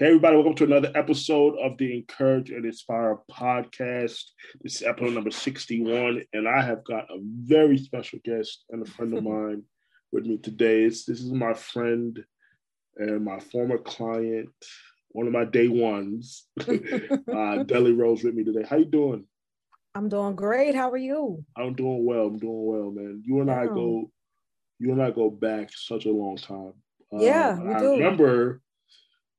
Hey, everybody, welcome to another episode of the NCourage and NSpire podcast. This is episode number 61, and I have got a very special guest and a friend of mine with me today. It's, this is my friend and my former client, one of my day ones, uh, Deli Rowe with me today. How you doing? I'm doing great. How are you? I'm doing well. I'm doing well, man. You and I go, you and I go back such a long time. Yeah, um, we I do. remember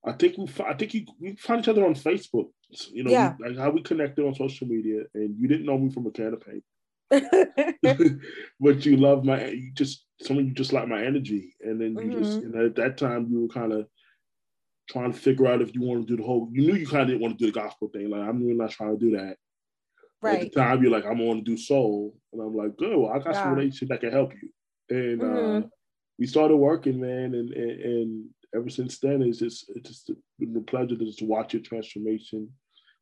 I think we, I think you, we find each other on Facebook. You know, yeah. we, like how we connected on social media, and you didn't know me from a can of paint, but you love my, you just someone you just like my energy, and then you mm-hmm. just, and at that time you were kind of trying to figure out if you want to do the whole. You knew you kind of didn't want to do the gospel thing. Like I'm really not trying to do that. Right. At the time, you're like, I'm going to do soul, and I'm like, good. Well, I got yeah. some relationship that can help you, and mm-hmm. uh, we started working, man, and and, and ever since then, it's just it's just been a pleasure to just watch your transformation,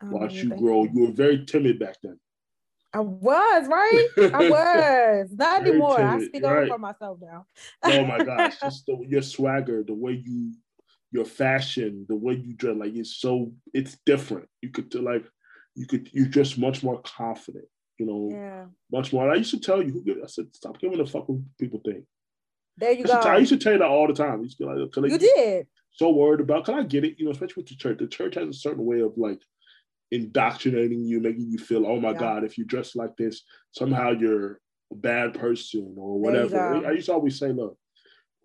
oh, watch you grow. You. were very timid back then. I was right. I was not anymore. Timid, I speak right. for myself now. oh my gosh, just the, your swagger, the way you, your fashion, the way you dress, like it's so it's different. You could like, you could you're just much more confident. You know, yeah. much more. I used to tell you, I said, stop giving a fuck what people think. There you go. I used to tell you that all the time. You, like, you did. So worried about. Can I get it? You know, especially with the church. The church has a certain way of like indoctrinating you, making you feel, oh my yeah. God, if you dress like this, somehow you're a bad person or whatever. I used to always say, look,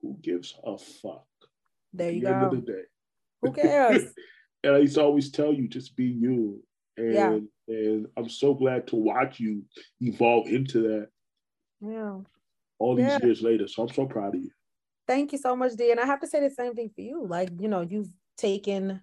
who gives a fuck? There you the go. End of the day. Who cares? and I used to always tell you, just be you. And yeah. and I'm so glad to watch you evolve into that. Yeah all these yeah. years later. So I'm so proud of you. Thank you so much, D. And I have to say the same thing for you. Like, you know, you've taken,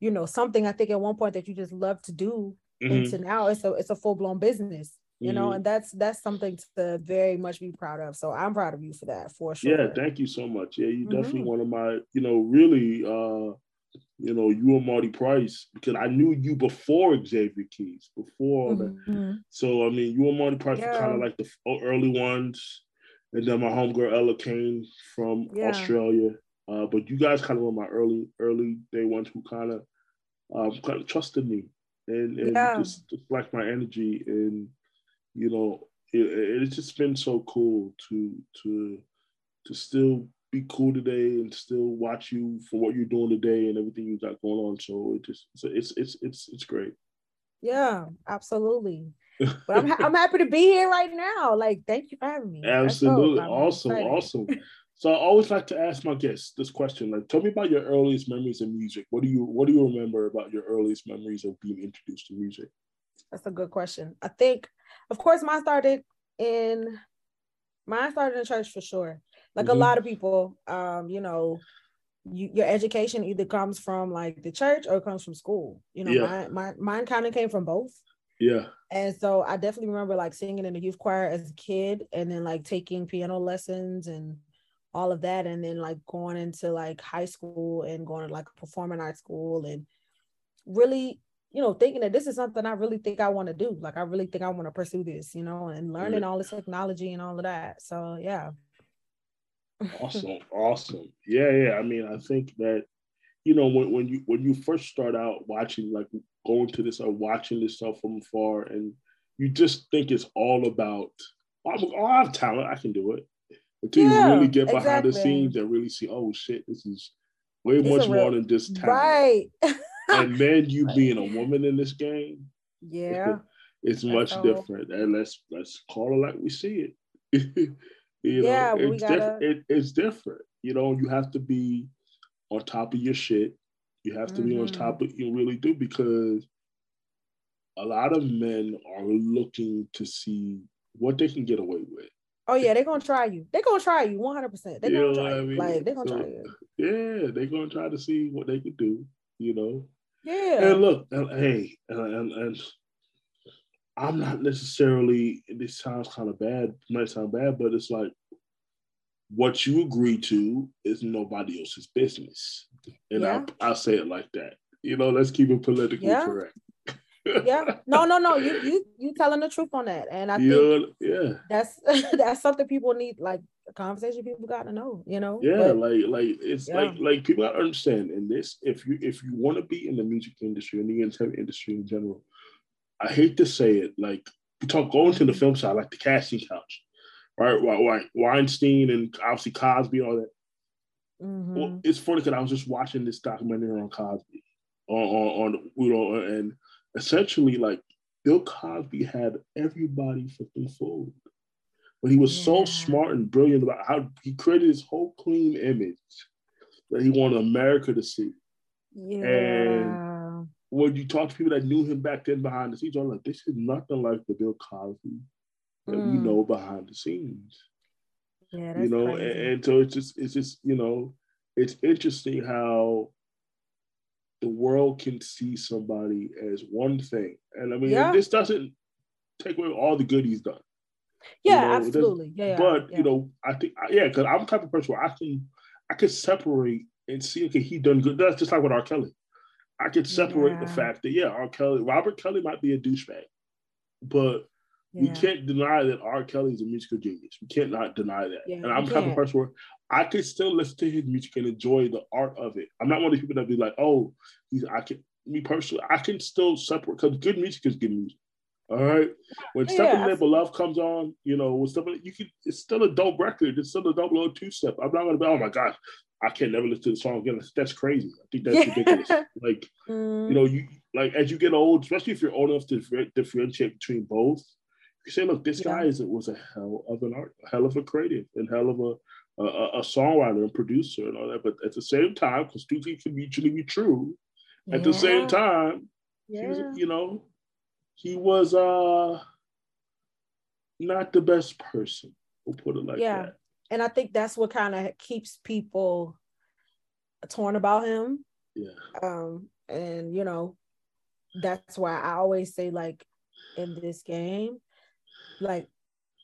you know, something I think at one point that you just love to do mm-hmm. into now it's a it's a full-blown business. You mm-hmm. know, and that's that's something to very much be proud of. So I'm proud of you for that for sure. Yeah, thank you so much. Yeah, you definitely mm-hmm. one of my, you know, really uh you know, you and Marty Price, because I knew you before Xavier Keys, before mm-hmm. that. So I mean, you and Marty Price yeah. were kind of like the early ones, and then my homegirl Ella came from yeah. Australia. Uh, but you guys kind of were my early, early day ones who kind of, um, kind of trusted me and, and yeah. just, just like my energy, and you know, it, it's just been so cool to to to still be cool today and still watch you for what you're doing today and everything you got going on. So it just it's it's it's it's great. Yeah, absolutely. But I'm I'm happy to be here right now. Like, thank you for having me. Absolutely, awesome, awesome. So I always like to ask my guests this question: like, tell me about your earliest memories of music. What do you What do you remember about your earliest memories of being introduced to music? That's a good question. I think, of course, mine started in mine started in church for sure like mm-hmm. a lot of people um you know you, your education either comes from like the church or it comes from school. You know yeah. my, mine, mine kind of came from both. Yeah. And so i definitely remember like singing in the youth choir as a kid and then like taking piano lessons and all of that and then like going into like high school and going to like performing art school and really you know thinking that this is something i really think i want to do. Like i really think i want to pursue this you know and learning all this technology and all of that. So yeah awesome, awesome. Yeah, yeah. I mean, I think that you know when, when you when you first start out watching like going to this or watching this stuff from afar, and you just think it's all about oh, oh I have talent, I can do it. Until yeah, you really get behind exactly. the scenes and really see, oh shit, this is way it's much real, more than just talent. Right. and then you being a woman in this game, yeah, it's much different. And let's let's call it like we see it. You know, yeah, it's, gotta... diff- it, it's different. You know, you have to be on top of your shit. You have to mm-hmm. be on mm-hmm. top of you really do because a lot of men are looking to see what they can get away with. Oh yeah, they're gonna try you. They're gonna try you 100. percent They're gonna try I mean? Like they're gonna so, try you. Yeah, they're gonna try to see what they can do. You know. Yeah. And look, and, hey, and, and, and I'm not necessarily. This sounds kind of bad. Might sound bad, but it's like what you agree to is nobody else's business, and yeah. I'll, I'll say it like that. You know, let's keep it politically yeah. correct. yeah. No, no, no. You you you telling the truth on that. And I think yeah. that's that's something people need like a conversation people gotta know, you know. Yeah, but, like like it's yeah. like like people gotta understand in this if you if you want to be in the music industry and the entertainment industry in general, I hate to say it, like we talk going to the Mm-hmm. film side, like the casting couch, right? Right, Weinstein and obviously Cosby, all that. Mhm. Well, it's funny because I was just watching this documentary on Cosby, on, on, on you know, and essentially like Bill Cosby had everybody fucking fooled, but he was so smart and brilliant about how he created his whole clean image that he wanted America to see. Yeah. When you talk to people that knew him back then behind the scenes, I'm like, this is nothing like the Bill Cosby that we Mm. know behind the scenes yeah, that's you know and, and so it's just it's just you know it's interesting how the world can see somebody as one thing and i mean Yeah. this doesn't take away all the good he's done you yeah, know, absolutely. Yeah, yeah, but yeah. you know i think yeah because i'm the type of person where i can i can separate and see okay he done good that's just like with r kelly i could separate the fact that yeah r kelly robert kelly might be a douchebag but we can't deny that R. Kelly is a musical genius. We can't not deny that. Yeah, and I'm the type of person where I could still listen to his music and enjoy the art of it. I'm not one of these people that be like, oh, he's I can me personally, I can still separate because good music is good music. All right. When Yeah, Step in I- Neighbor Love comes on, you know, when stuff you can it's still a dope record. It's still a dope little two step. I'm not gonna be, oh my gosh, I can't never listen to the song again. That's crazy. I think that's Yeah. ridiculous. Like Mm, you know, you like as you get old, especially if you're old enough to differentiate between both. You say, look, this Yeah. guy is was a hell of an art, hell of a creative, and hell of a a, a songwriter and producer and all that. But at the same time, because two things can mutually be true. At the same yeah, time, he was, you know, he was uh not the best person. We'll put it like Yeah. that. And I think that's what kind of keeps people torn about him. Yeah. Um, and you know, that's why I always say, like, in this game, like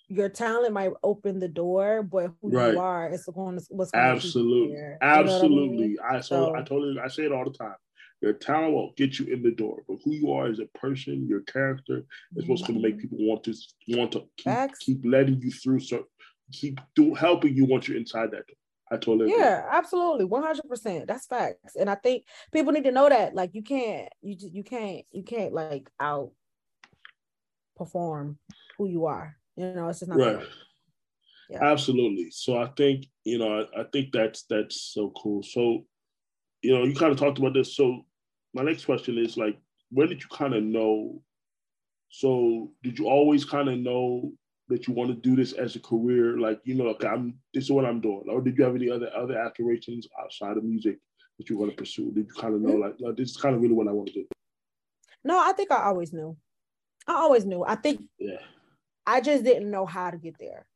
your talent might open the door, but who Right. you are is going to what's going to Absolutely. You know I mean? Absolutely. I so, I So- totally I say it all the time. Your talent will get you in the door, but who you are as a person, your character is what's going to make people want to want to keep, Facts. keep letting you through, so keep do, helping you once you're inside that door. I totally agree. Yeah, absolutely, one hundred percent. That's facts, and I think people need to know that. Like, you can't, you just, you can't, you can't like out perform who you are. You know, it's just not right. Yeah. Absolutely. So I think you know I, I think that's that's so cool. So you know you kind of talked about this. So my next question is like, when did you kind of know? So did you always kind of know that you want to do this as a career? Like you know, okay, I'm this is what I'm doing, or did you have any other other aspirations outside of music that you want to pursue? Did you kind of know mm. like, like this is kind of really what I want to do? No, I think I always knew. I always knew. I think Yeah. I just didn't know how to get there.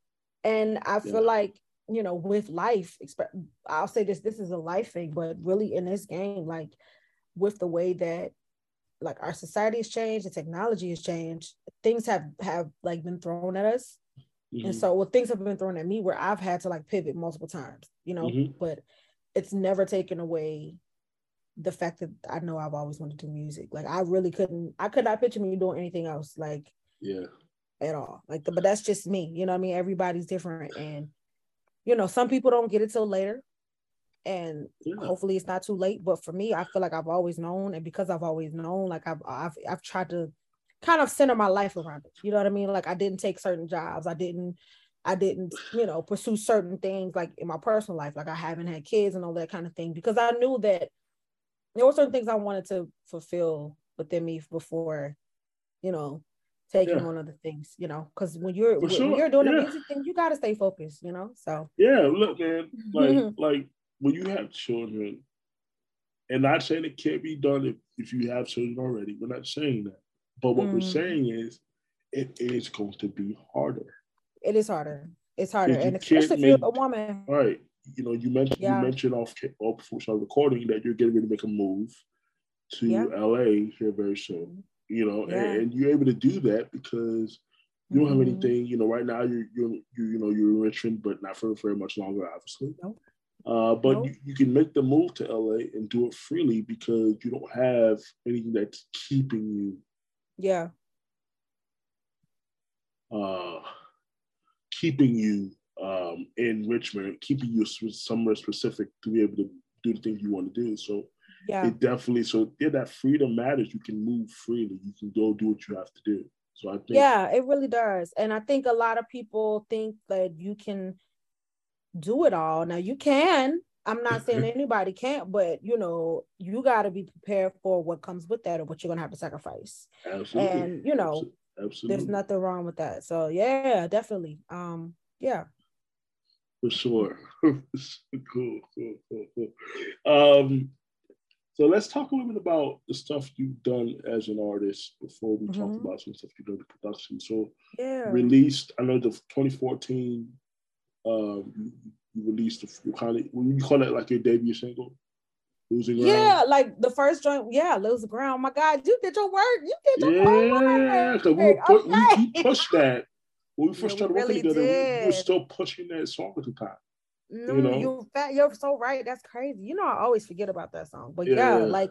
And I feel Yeah. like, you know, with life, I'll say this, this is a life thing, but really in this game, like with the way that like our society has changed, the technology has changed, things have have like been thrown at us. And Mhm. so well, things have been thrown at me where I've had to like pivot multiple times, you know, Mhm. but it's never taken away the fact that I know I've always wanted to do music. Like I really couldn't, I could not picture me doing anything else. Like yeah. at all. Like, but that's just me. You know what I mean? Everybody's different, and you know, some people don't get it till later, and Yeah. hopefully it's not too late. But for me, I feel like I've always known, and because I've always known, like I've I've I've tried to kind of center my life around it. You know what I mean? Like I didn't take certain jobs. I didn't. I didn't, you know, pursue certain things like in my personal life. Like I haven't had kids and all that kind of thing because I knew that there were certain things I wanted to fulfill within me before, you know, taking Yeah. on other things, you know, because when you're when sure, you're doing yeah. the music thing, you gotta stay focused, you know. So Yeah, look, man, like like when you have children, and not saying it can't be done if, if you have children already. We're not saying that. But what we're Mm. saying is it is going to be harder. it is harder. It's harder, and especially if you're make- a woman. All right. You know, you mentioned Yeah. you mentioned off off before we started recording that you're getting ready to make a move to Yeah. LA here very soon. You know, Yeah. and, and you're able to do that because you don't have Mhm. anything. You know, right now you're you're you, you know you're in Richmond, but not for very much longer, obviously. Nope. Uh, but Nope. you, you can make the move to LA and do it freely because you don't have anything that's keeping you Yeah. Uh, keeping you um, in Richmond, keeping you somewhere specific to be able to do the things you want to do. So yeah, it definitely so yeah, that freedom matters. You can move freely. You can go do what you have to do. So I think yeah, it really does. And I think a lot of people think that you can do it all. Now you can. I'm not saying anybody can't, but you know, you got to be prepared for what comes with that or what you're gonna have to sacrifice. Absolutely. And you know, Absolutely. there's nothing wrong with that. So yeah, definitely. Um, yeah. For sure. cool, cool, cool, cool. Um, so let's talk a little bit about the stuff you've done as an artist before we mm-hmm. talk about some stuff you've done in production. So yeah, released. I know the 2014. Um, you, you released the kind of when you call it like your debut single. Losing ground. Yeah, like the first joint. Yeah, losing ground. Oh my God, you did your work. You did your yeah, because we, okay. we, we pushed that when we first yeah, started we working really together. Did. We were still pushing that song at the time. No, you know? you fat, you're so right. That's crazy. You know, I always forget about that song. But yeah, yeah like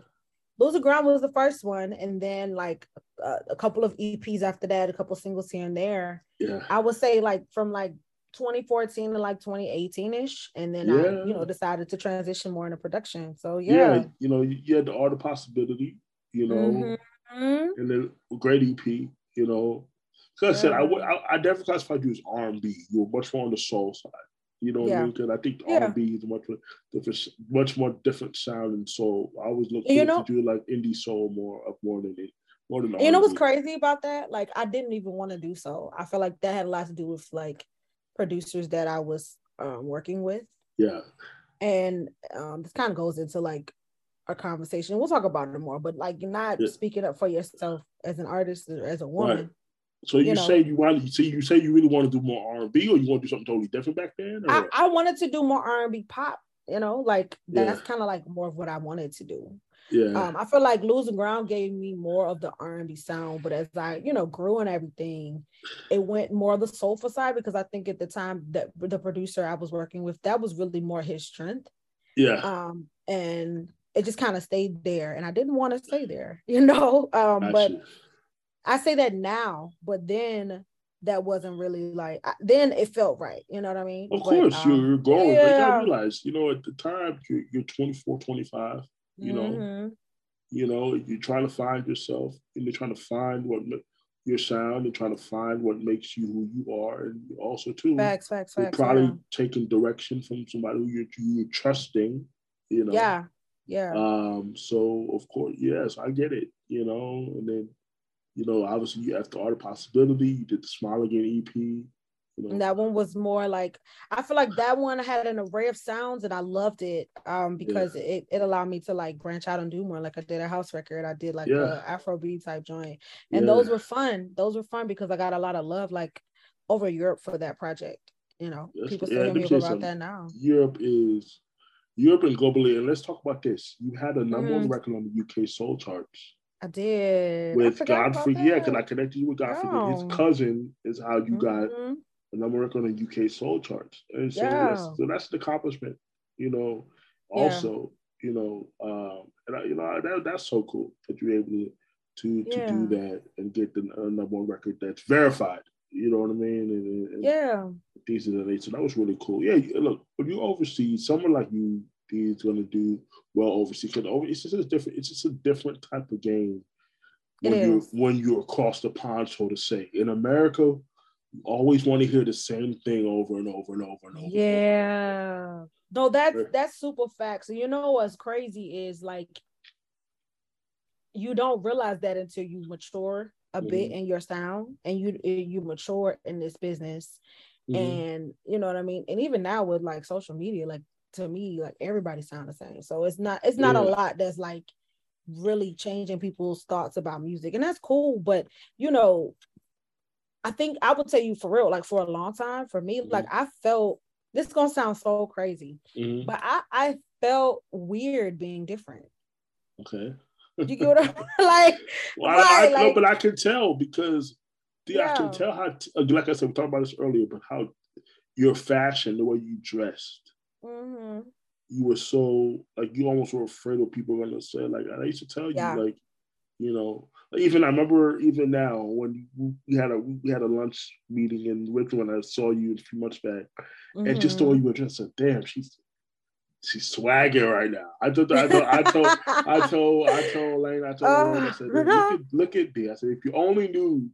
Losing Ground was the first one, and then like uh, a couple of EPs after that, a couple singles here and there. Yeah, I would say like from like 2014 to like 2018 ish, and then yeah. I, you know, decided to transition more into production. So yeah, yeah you know, you had the art of possibility, you know, mm-hmm. and then great EP, you know. Because yeah. I said, I, I, I definitely classified you as R&B. You were much more on the soul side. You know what yeah. I mean? Because I think yeah. R&B is much more different, much more different sound and soul. I always look you know, to do like indie soul more of more than it. More than you know what's crazy about that? Like I didn't even want to do so. I feel like that had a lot to do with like producers that I was um, working with. Yeah. And um, this kind of goes into like our conversation. We'll talk about it more, but like not yeah. speaking up for yourself as an artist or as a woman. Right. So you, you know, say you want to so you say you really want to do more R and B, or you want to do something totally different back then? I, I, wanted to do more R and B pop. You know, like that's yeah. kind of like more of what I wanted to do. Yeah. Um, I feel like losing ground gave me more of the R and B sound, but as I, you know, grew and everything, it went more of the soulful side because I think at the time that the producer I was working with, that was really more his strength. Yeah. Um, and it just kind of stayed there, and I didn't want to stay there, you know. Um, but I say that now, but then that wasn't really like then it felt right you know what i mean of but, course um, you're growing yeah. you gotta realize you know at the time you're, you're 24 25 you know mm-hmm. you know you're trying to find yourself and you're trying to find what your sound and trying to find what makes you who you are and also too facts facts facts probably yeah. taking direction from somebody who you're, you're trusting you know yeah yeah um so of course yes i get it you know and then you know, obviously you have the art of possibility. You did the Smile Again EP. You know. And that one was more like I feel like that one had an array of sounds and I loved it um because yeah. it, it allowed me to like branch out and do more. Like I did a house record, I did like yeah. a Afrobeat type joint. And yeah. those were fun. Those were fun because I got a lot of love like over Europe for that project. You know, That's, people still yeah, me about that now. Europe is Europe and globally, and let's talk about this. You had a number mm-hmm. one record on the UK soul charts. I did. With Godfrey, yeah, because I connected you with Godfrey. Oh. His cousin is how you got the number one on the UK soul charts. And so, yeah. that's, so that's the accomplishment, you know. Also, yeah. you know, um, and I, you know that that's so cool that you're able to to, to yeah. do that and get the uh, number one record that's verified. You know what I mean? And, and yeah, things of that So that was really cool. Yeah, look, when you oversee someone like you is going to do well overseas. Because it's just a different. It's just a different type of game when you when you're across the pond, so to say. In America, always want to hear the same thing over and over and over and over. Yeah. No, that's that's super facts. You know what's crazy is like you don't realize that until you mature a mm-hmm. bit in your sound and you you mature in this business. Mm-hmm. And you know what I mean? And even now with like social media, like to me like everybody sound the same so it's not it's not yeah. a lot that's like really changing people's thoughts about music and that's cool but you know i think i would tell you for real like for a long time for me mm-hmm. like i felt this is gonna sound so crazy mm-hmm. but i i felt weird being different okay you get what i'm like well, right, I, I like, no, but i can tell because yeah. i can tell how like i said we talked about this earlier but how your fashion the way you dressed Mm-hmm. You were so like you almost were afraid of people gonna say like I used to tell you like You know, even I remember even now when we had a we had a lunch meeting in Richmond when I saw you a few months back, mm-hmm. and just the way you were dressed, said, "Damn, she's she's swagging right now." I told I told I told I told I told Lane I told Lane, I said, look at look at D. I said, if you only knew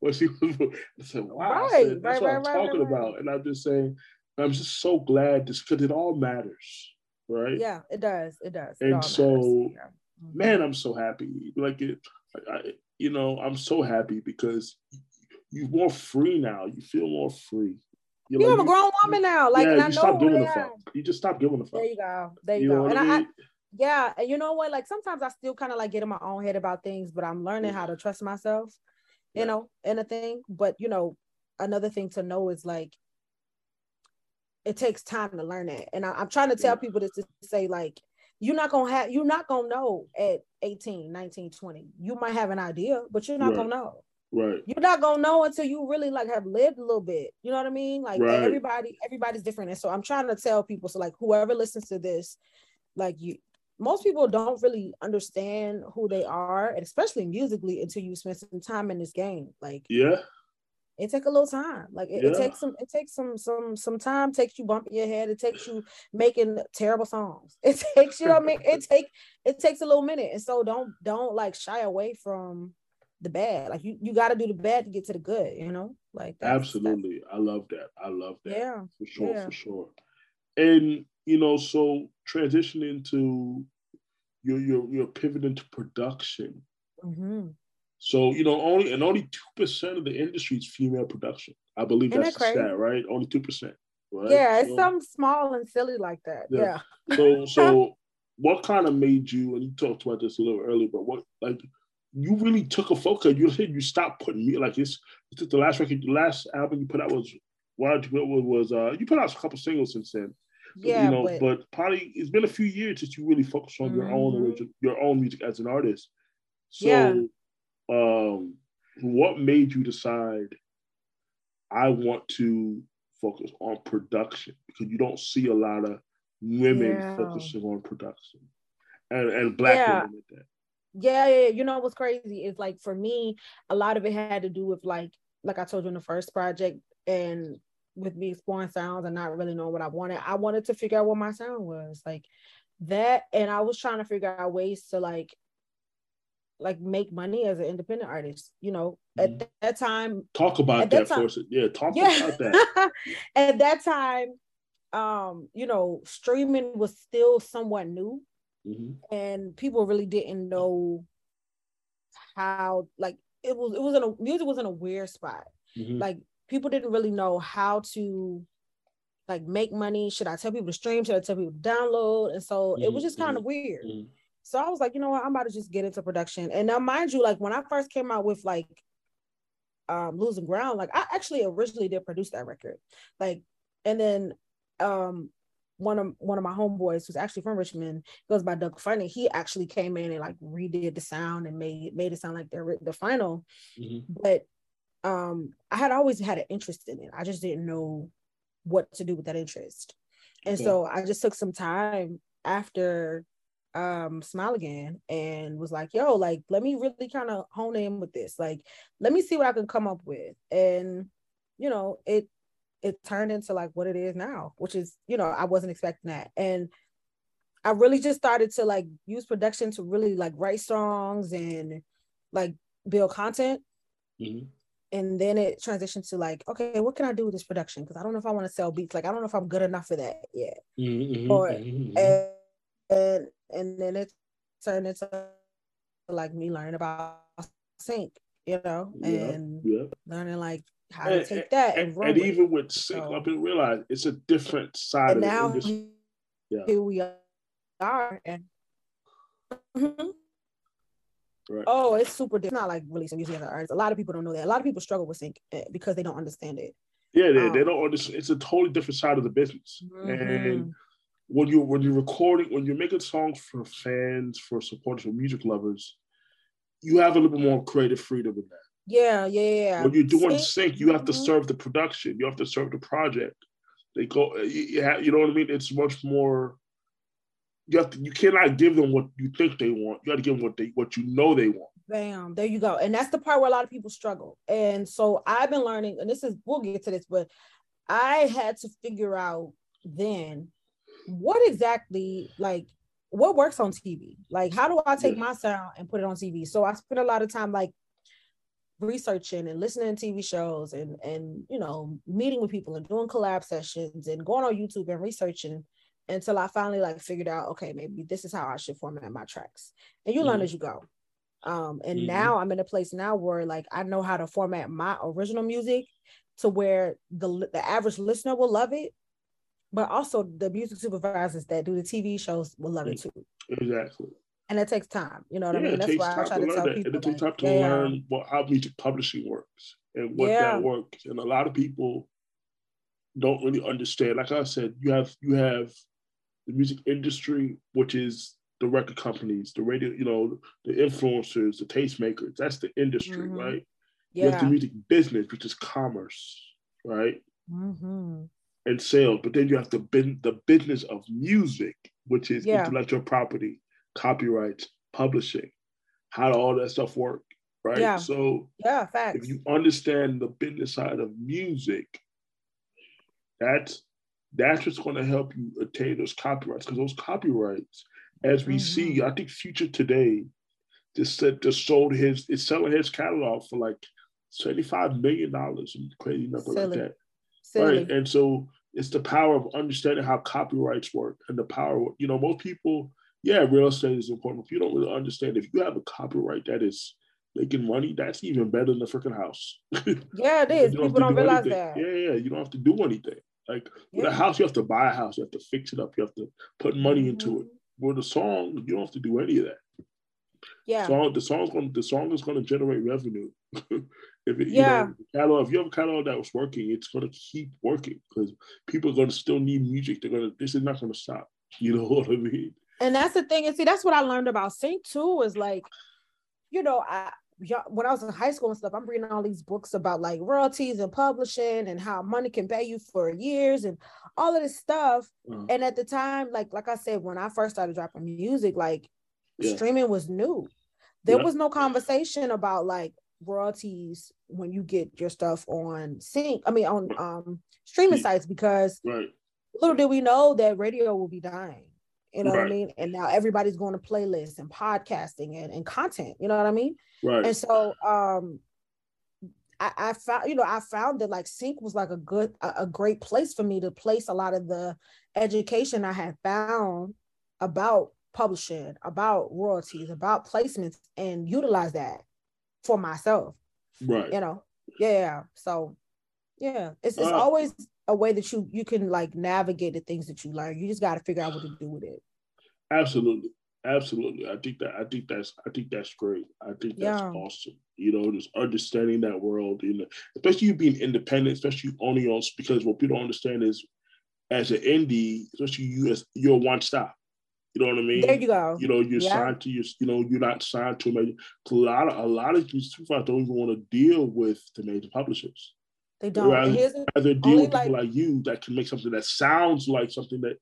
what she was, I said, wow, right, I said, that's right, what right, I'm talking about, and I'm just saying, I'm just so glad this because it all matters, right? Yeah, it does, it does, it and so. Yeah. Man, I'm so happy. Like it, I, you know, I'm so happy because you're more free now. You feel more free. You're you like, have a grown woman now. Like, yeah, you stop giving a fuck. You just stop giving a fuck. There you go. There you, you go. And I, mean? I, yeah, and you know what? Like sometimes I still kind of like get in my own head about things, but I'm learning how to trust myself. You yeah. know, in a thing. But you know, another thing to know is like it takes time to learn it. And I, am trying to tell yeah. people this to say like you're not gonna have you're not gonna know at 18 19 20 you might have an idea but you're not right. gonna know. Right. You're not gonna know until you really like have lived a little bit. You know what i mean? Like right. everybody everybody's different. And so i'm trying to tell people so like whoever listens to this like you most people don't really understand who they are and especially musically until you spend some time in this game. Like yeah it take a little time. Like it, yeah. it, takes some, it takes some, some, some time. Takes you bumping your head. It takes you making terrible songs. It takes you. Know I mean, it take, it takes a little minute. And so don't, don't like shy away from the bad. Like you, you got to do the bad to get to the good. You know, like that's, absolutely. That's, I love that. I love that. Yeah, for sure, yeah. for sure. And you know, so transitioning to your your your pivot into production. Mm-hmm. So you know, only and only two percent of the industry is female production. I believe Isn't that's that the stat, right? Only two percent. Right? Yeah, it's so, something small and silly like that. Yeah. yeah. So so what kind of made you and you talked about this a little earlier, but what like you really took a focus. You said you stopped putting me like this. This the last record, the last album you put out was you was uh you put out a couple singles since then. Yeah, you know, but, but probably it's been a few years since you really focused on mm-hmm. your own mm-hmm. original, your own music as an artist. So yeah um, what made you decide I want to focus on production? Because you don't see a lot of women yeah. focusing on production and, and black yeah. women at that. Yeah, yeah, you know what's crazy is like for me, a lot of it had to do with like, like I told you in the first project, and with me exploring sounds and not really knowing what I wanted. I wanted to figure out what my sound was like that, and I was trying to figure out ways to like like make money as an independent artist. You know, mm-hmm. at that time. Talk about that, that time, for. Yeah, talk yeah. about that. at that time, um, you know, streaming was still somewhat new. Mm-hmm. And people really didn't know how like it was it was in a music was in a weird spot. Mm-hmm. Like people didn't really know how to like make money. Should I tell people to stream? Should I tell people to download? And so mm-hmm. it was just kind of mm-hmm. weird. So I was like, you know what, I'm about to just get into production. And now, mind you, like when I first came out with like um losing ground, like I actually originally did produce that record. Like, and then um one of one of my homeboys who's actually from Richmond goes by Doug Funny. He actually came in and like redid the sound and made made it sound like the the final. Mm-hmm. But um I had always had an interest in it. I just didn't know what to do with that interest. And so I just took some time after um smile again and was like yo like let me really kind of hone in with this like let me see what i can come up with and you know it it turned into like what it is now which is you know i wasn't expecting that and i really just started to like use production to really like write songs and like build content mm-hmm. and then it transitioned to like okay what can i do with this production because i don't know if i want to sell beats like i don't know if i'm good enough for that yet mm-hmm. or mm-hmm. and, and and then it turned into like me learning about sync, you know, and yeah, learning like how and, to take that and, and, and even with sync, so, I didn't realize it's a different side and of now the Yeah. Here we are, and mm-hmm. right. oh, it's super. It's not like releasing music as an artist. A lot of people don't know that. A lot of people struggle with sync eh, because they don't understand it. Yeah, they, um, they don't understand. It's a totally different side of the business, mm-hmm. and when you when you're recording when you're making songs for fans for supporters for music lovers you have a little bit more creative freedom in that. Yeah yeah yeah when you're doing sync you have to mm-hmm. serve the production. You have to serve the project. They go you, have, you know what i mean? It's much more you have to you cannot give them what you think they want. You got to give them what they what you know they want. Bam, there you go. And that's the part where a lot of people struggle. And so I've been learning, and this is we'll get to this, but I had to figure out then what exactly like what works on TV? Like, how do I take my sound and put it on TV? So I spent a lot of time like researching and listening to TV shows and and you know meeting with people and doing collab sessions and going on YouTube and researching until I finally like figured out okay maybe this is how I should format my tracks and you mm-hmm. learn as you go um and mm-hmm. now I'm in a place now where like I know how to format my original music to where the the average listener will love it but also the music supervisors that do the TV shows will love it too exactly and it takes time. You know what yeah, I mean? That's why I try to, to tell that. people. And it takes time to yeah. learn what how music publishing works and what yeah. that works. And a lot of people don't really understand. Like I said, you have you have the music industry, which is the record companies, the radio, you know, the influencers, the tastemakers. That's the industry, mm-hmm. right? Yeah. You have the music business, which is commerce, right? Mm-hmm. And sales. But then you have the the business of music, which is yeah. intellectual property copyrights, publishing, how all that stuff work, right? Yeah. So yeah, facts. If you understand the business side of music, that's that's what's going to help you attain those copyrights because those copyrights, as we mm-hmm. see, I think Future today just said just sold his it's selling his catalog for like seventy five million dollars and crazy number Silly. like that, Silly. right? And so it's the power of understanding how copyrights work and the power. You know, most people yeah, real estate is important. If you don't really understand, if you have a copyright that is making money, that's even better than the freaking house. Yeah, it is. People don't, do realize anything. that. Yeah, yeah. You don't have to do anything. Like yeah. with a house, you have to buy a house, you have to fix it up, you have to put money mm-hmm. into it. With a song, you don't have to do any of that. Yeah. Song, the song's going the song is gonna generate revenue. if it, yeah. you know, catalog, if you have a catalog that was working, it's gonna keep working because people are gonna still need music. They're gonna this is not gonna stop. You know what I mean? and that's the thing. And see, that's what I learned about sync too. Is like, you know, I when I was in high school and stuff, I'm reading all these books about like royalties and publishing and how money can pay you for years and all of this stuff. Mm. And at the time, like like I said, when I first started dropping music, like yeah. streaming was new. There yeah. was no conversation about like royalties when you get your stuff on sync. I mean on um streaming sites because right. little did we know that radio will be dying. You know right. what I mean? And now everybody's going to playlists and podcasting and, and content. You know what I mean? Right. And so um I, I found, you know, I found that like sync was like a good, a, a great place for me to place a lot of the education I had found about publishing, about royalties, about placements, and utilize that for myself. Right. You know, yeah. So, yeah, it's it's uh, always a way that you you can like navigate the things that you learn. You just got to figure out what to do with it. Absolutely, absolutely. I think that I think that's I think that's great. I think that's yeah. awesome. You know, just understanding that world, you know, especially you being independent, especially you, owning your because what people don't understand is as an indie, especially you as you're one stop. You know what I mean? There you go. You know, you're yeah. signed to your, you know, you're not signed to a major. A lot of a lot of these supervisors don't even want to deal with the major publishers. They don't. Rather, rather deal with people like you that can make something that sounds like something that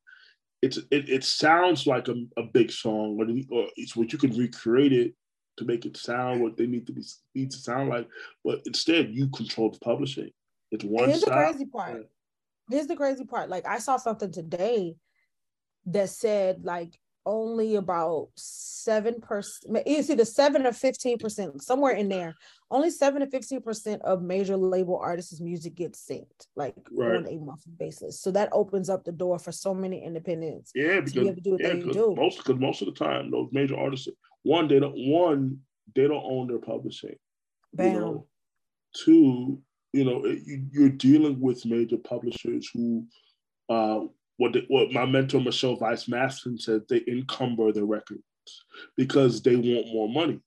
it's it, it sounds like a, a big song, or, or it's what you can recreate it to make it sound what they need to be need to sound like. But instead, you control the publishing. It's one. here's the crazy part. Here's the crazy part. Like I saw something today that said like only about seven percent. It's either seven or fifteen percent, somewhere in there. Only seven to fifteen percent of major label artists' music gets synced, like right. on a monthly basis. So that opens up the door for so many independents. Yeah, because to be do yeah, do. most because most of the time those major artists, one they don't one they don't own their publishing. Bam. You know? Two, you know, you, you're dealing with major publishers who uh, what the, what my mentor Michelle Vice Maslin said, they encumber the records because they want more money,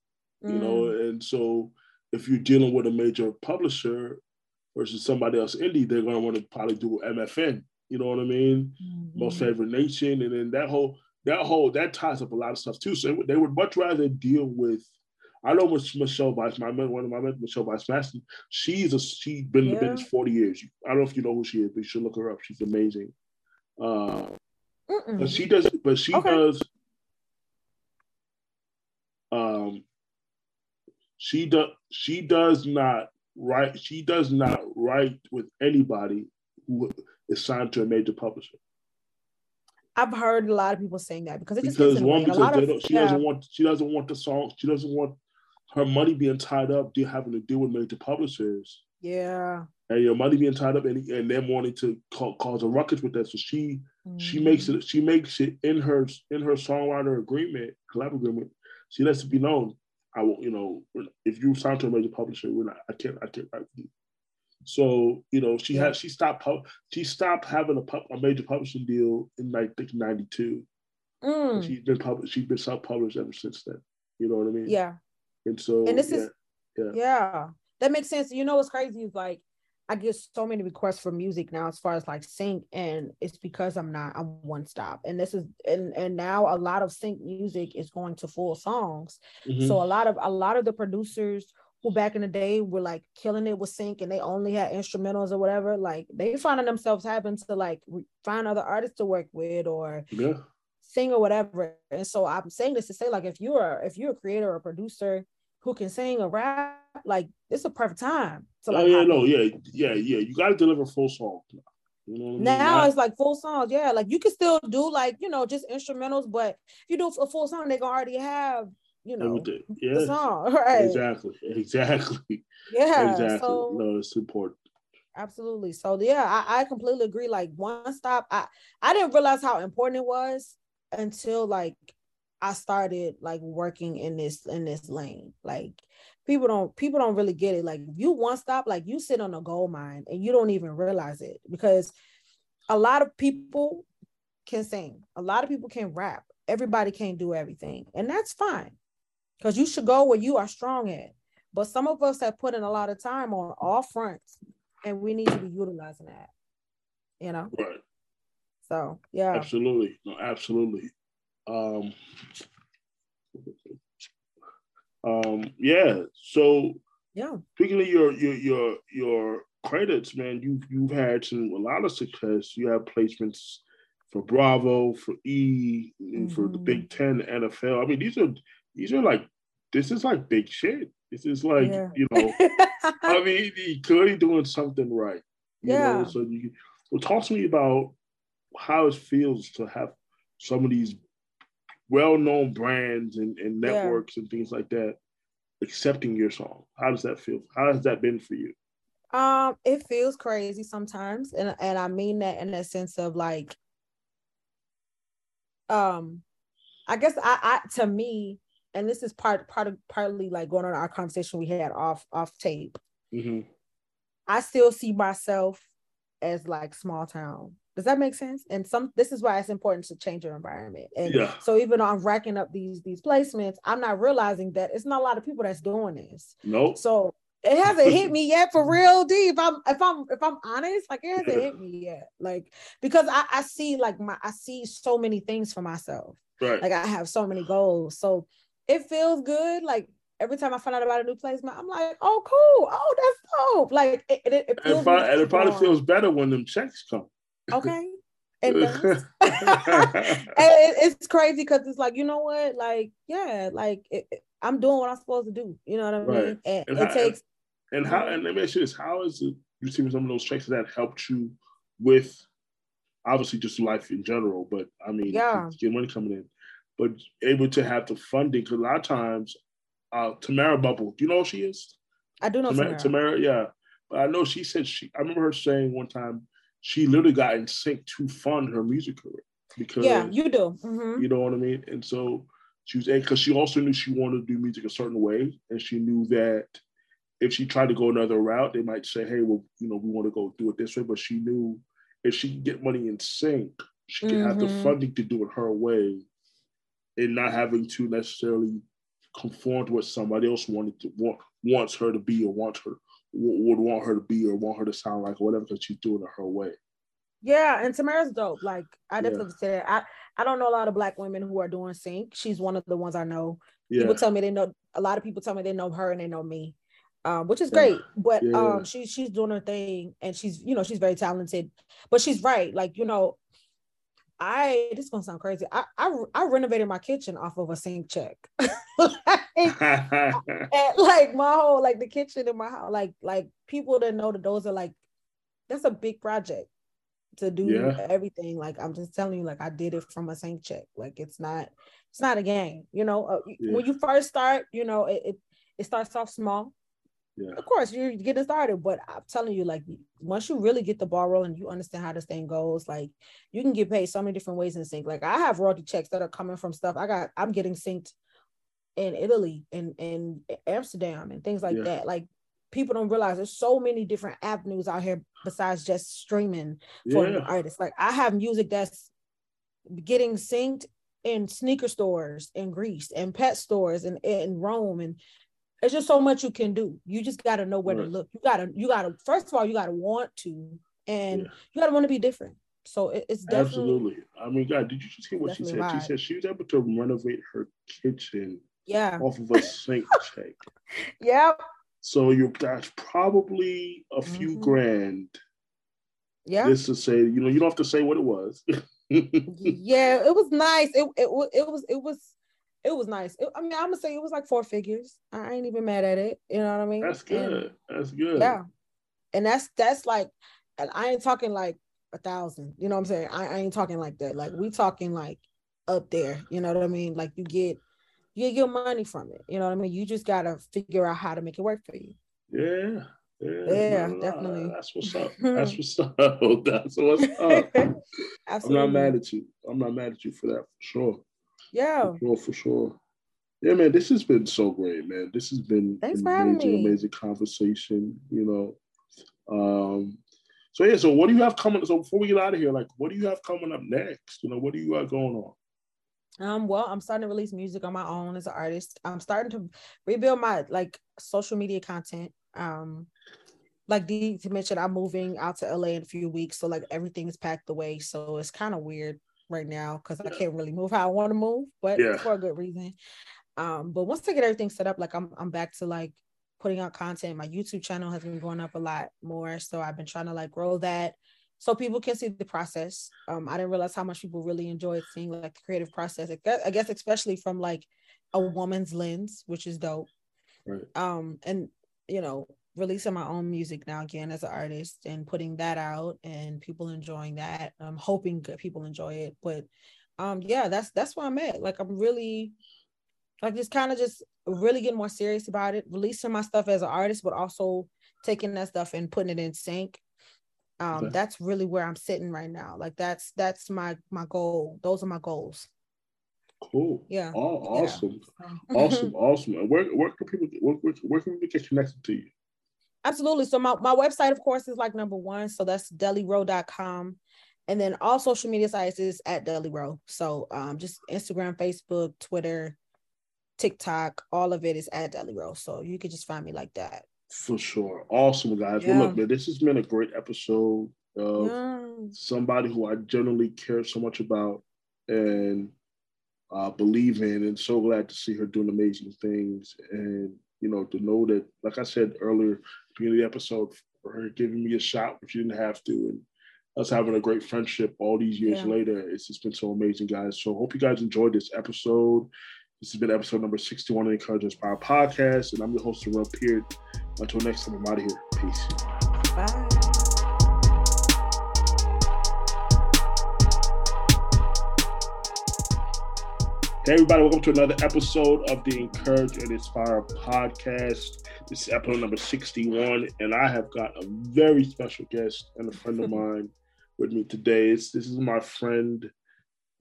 mm. you know. Mm. And so if you're dealing with a major publisher versus somebody else indie, they're gonna want to probably do MFN. You know what I mean? Mm-hmm. Most favored nation, and then that whole that whole that ties up a lot of stuff too. So they would much rather deal with. I know Michelle Vice, my one of my mentors, Michelle Vice Maslin. She's a she's been yeah. in the business forty years. I don't know if you know who she is, but you should look her up. She's amazing. Uh, but she does. But she okay. does. Um, she does she does not write she does not write with anybody who is signed to a major publisher. I've heard a lot of people saying that because it just because one a because of, she yeah. doesn't want she doesn't want the song she doesn't want her money being tied up having to deal with major publishers yeah and your money being tied up and, and them wanting to ca- cause a ruckus with that so she she makes it she makes it in her in her songwriter agreement collab agreement she lets it be known I will you know if you sign to a major publisher we're not I can't I can't write with you so you know she Yeah. had she stopped pub, she stopped having a, pub, a major publishing deal in like ninety two. Mm, She's been published. She's been self published ever since then. You know what I mean? yeah And so And this yeah, is- yeah. yeah that makes sense you know what's crazy is like i get so many requests for music now as far as like sync and it's because i'm not i'm one stop and this is and and now a lot of sync music is going to full songs Mhm. so a lot of a lot of the producers who back in the day were like killing it with sync and they only had instrumentals or whatever like they finding themselves having to like find other artists to work with or yeah, sing or whatever. And so I'm saying this to say, like, if you're if you're a creator or a producer who can sing or rap, like it's a perfect time to like oh yeah, no, yeah, yeah, yeah. You got to deliver full song. You know what I mean? Now it's like full songs, yeah. Like you can still do like you know just instrumentals, but if you do a full song, they gonna already have you know everything. the Yeah, song, right? exactly, exactly, Yeah. exactly. So no, it's important. absolutely. So yeah, I, I completely agree. Like one stop, I I didn't realize how important it was until like I started like working in this in this lane. Like people don't people don't really get it. Like you one stop, like you sit on a gold mine and you don't even realize it because a lot of people can sing, a lot of people can rap. Everybody can't do everything, and that's fine because you should go where you are strong at. But some of us have put in a lot of time on all fronts, and we need to be utilizing that. You know, Right. so yeah, Absolutely. No, absolutely. Um, um, yeah. So yeah, speaking of your your your your credits, man, you've you've had some a lot of success. You have placements for Bravo, for E, and for the. Big Ten, NFL. I mean, these are these are like this is like big shit. This is like Yeah. you know. I mean, you're clearly doing something right. You Yeah. Know? So you well, talk to me about how it feels to have some of these well-known brands and, and Yeah. networks and things like that accepting your song. How does that feel? How has that been for you? Um, it feels crazy sometimes, and and I mean that in the sense of like, um, I guess I, I to me, and this is part part of partly like going on our conversation we had off off tape. hmm I still see myself as like small town. Does that make sense? And some this is why it's important to change your environment. And Yeah. so even though I'm racking up these these placements, I'm not realizing that it's not a lot of people that's doing this. No. So it hasn't hit me yet for real deep. If I'm if I'm if I'm honest, like it hasn't hit me yet. Like because I, I see like my I see so many things for myself. right. Like I have so many goals. So it feels good. Like every time I find out about a new placement, I'm like, oh cool. Oh, that's dope. Like it, it, it feels probably, and it probably feels better when them checks come. Okay. It and it, it's crazy because it's like you know what like yeah like it, it- i'm doing what i'm supposed to do you know what i mean Right. and, And it how- takes And how? And let me ask you this: How is it receiving some of those checks that helped you with, obviously, just life in general? But I mean, Yeah. get money coming in, but able to have the funding because a lot of times, uh, Tamara Bubble, do you know who she is? i do know Tamara, Tamara. Tamara, yeah. But I know she said she. I remember her saying one time she literally got in sync to fund her music career because yeah you do Mhm. you know what I mean? And so she was because she also knew she wanted to do music a certain way, and she knew that if she tried to go another route, they might say, "Hey, well, you know, we want to go do it this way." But she knew if she could get money in sync, she could have the Mhm. funding to do it her way, and not having to necessarily conform to what somebody else wanted to want wants her to be or wants her would want her to be or want her to sound like or whatever because she's doing it her way. yeah and tamara's dope like i Yeah. definitely said i i don't know a lot of black women who are doing sync she's one of the ones i know Yeah, people tell me they know a lot of people tell me they know her and they know me um, which is Yeah. great but Yeah. um she, she's doing her thing and she's you know she's very talented but she's right like you know I this is gonna sound crazy. I I, I renovated my kitchen off of a sync check. like, like my whole like the kitchen in my house, like like people that know that those are like that's a big project to do yeah. everything. Like I'm just telling you, like I did it from a sync check. Like it's not it's not a game. You know, uh, yeah. when you first start, you know it, it it starts off small yeah. Of course, you're getting started, but I'm telling you, like once you really get the ball rolling, you understand how this thing goes. Like you can get paid so many different ways in sync. Like I have royalty checks that are coming from stuff I got. I'm getting synced in Italy and in Amsterdam and things like yeah. that. Like people don't realize there's so many different avenues out here besides just streaming for yeah. an artist. Like I have music that's getting synced in sneaker stores in Greece and pet stores and in Rome and there's just so much you can do. You just got to know where right. to look. You got to, you got to, first of all, you got to want to, and yeah. you got to want to be different. So it, it's definitely. Absolutely. I mean, God, did you just hear what she said? She said she was able to renovate her kitchen yeah. off of a sync check. Yep. So you that's probably a few mm-hmm. grand. Yeah. Just to say, you know, you don't have to say what it was. yeah, it was nice. It, it, it was it was it was nice. It, I mean, I'm gonna say it was like four figures. I ain't even mad at it. You know what I mean? That's good. And, that's good. Yeah, and that's that's like, and I ain't talking like a thousand. You know what I'm saying? I, I ain't talking like that. Like we talking like up there. You know what I mean? Like you get you get your money from it. You know what I mean? You just gotta figure out how to make it work for you. Yeah. Yeah, yeah definitely. That's what's up. That's what's up. That's what's up. I'm not mad at you. I'm not mad at you for that for sure. Yeah. For sure, for sure. Yeah, man, this has been so great, man. This has been Thanks an amazing, amazing conversation, you know. Um, so yeah, so what do you have coming? So before we get out of here, like what do you have coming up next? You know, what do you got going on? Um, well, I'm starting to release music on my own as an artist. I'm starting to rebuild my like social media content. Um, like D to mention, I'm moving out to LA in a few weeks, so like everything's packed away. So it's kind of weird right now because I can't really move how I want to move, but yeah. for a good reason. Um, but once I get everything set up, like I'm I'm back to like putting out content. My YouTube channel has been going up a lot more. So I've been trying to like grow that so people can see the process. Um, I didn't realize how much people really enjoyed seeing like the creative process. I guess especially from like a woman's lens, which is dope. Right. Um, and you know, releasing my own music now again as an artist and putting that out and people enjoying that. I'm hoping people enjoy it. But um yeah, that's that's where I'm at. Like I'm really like just kind of just really getting more serious about it, releasing my stuff as an artist, but also taking that stuff and putting it in sync. Um, okay. that's really where I'm sitting right now. Like that's that's my my goal. Those are my goals. Cool. Yeah. Oh, awesome. Yeah. awesome. Awesome. Where where can people where, where, where can we get connected to you? Absolutely. So my, my website, of course, is like number one. So that's delirowe.com. And then all social media sites is at Delirowe. So um, just Instagram, Facebook, Twitter, TikTok, all of it is at Delirowe. So you could just find me like that. For sure. Awesome, guys. Yeah. Well, look, man, this has been a great episode of yeah. somebody who I generally care so much about and uh, believe in, and so glad to see her doing amazing things. And you know, to know that, like I said earlier, the episode, for her giving me a shot, which she didn't have to, and us having a great friendship all these years yeah. later. It's just been so amazing, guys. So hope you guys enjoyed this episode. This has been episode number 61 of the NCourage and NSpire podcast, and I'm your host, Durell Peart. Until next time, I'm out of here. Peace. Bye. Hey, everybody, welcome to another episode of the NCourage and NSpire podcast. This is episode number 61, and I have got a very special guest and a friend of mine with me today. It's, this is my friend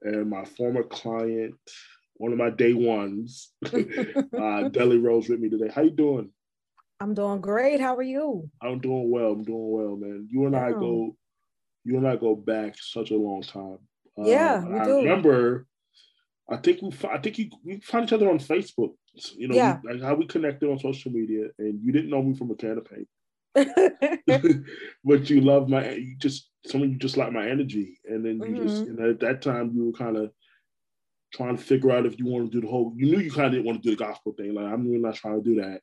and my former client, one of my day ones, uh, Deli Rowe with me today. How you doing? I'm doing great. How are you? I'm doing well. I'm doing well, man. You and yeah. I go, you and I go back such a long time. Yeah, um, we I do. remember I think we I think you we found each other on Facebook. You know, yeah. we, like how we connected on social media, and you didn't know me from a can of paint. but you love my you just someone you just like my energy, and then you mm-hmm. just and at that time you were kind of trying to figure out if you want to do the whole. You knew you kind of didn't want to do the gospel thing. Like I'm really not trying to do that.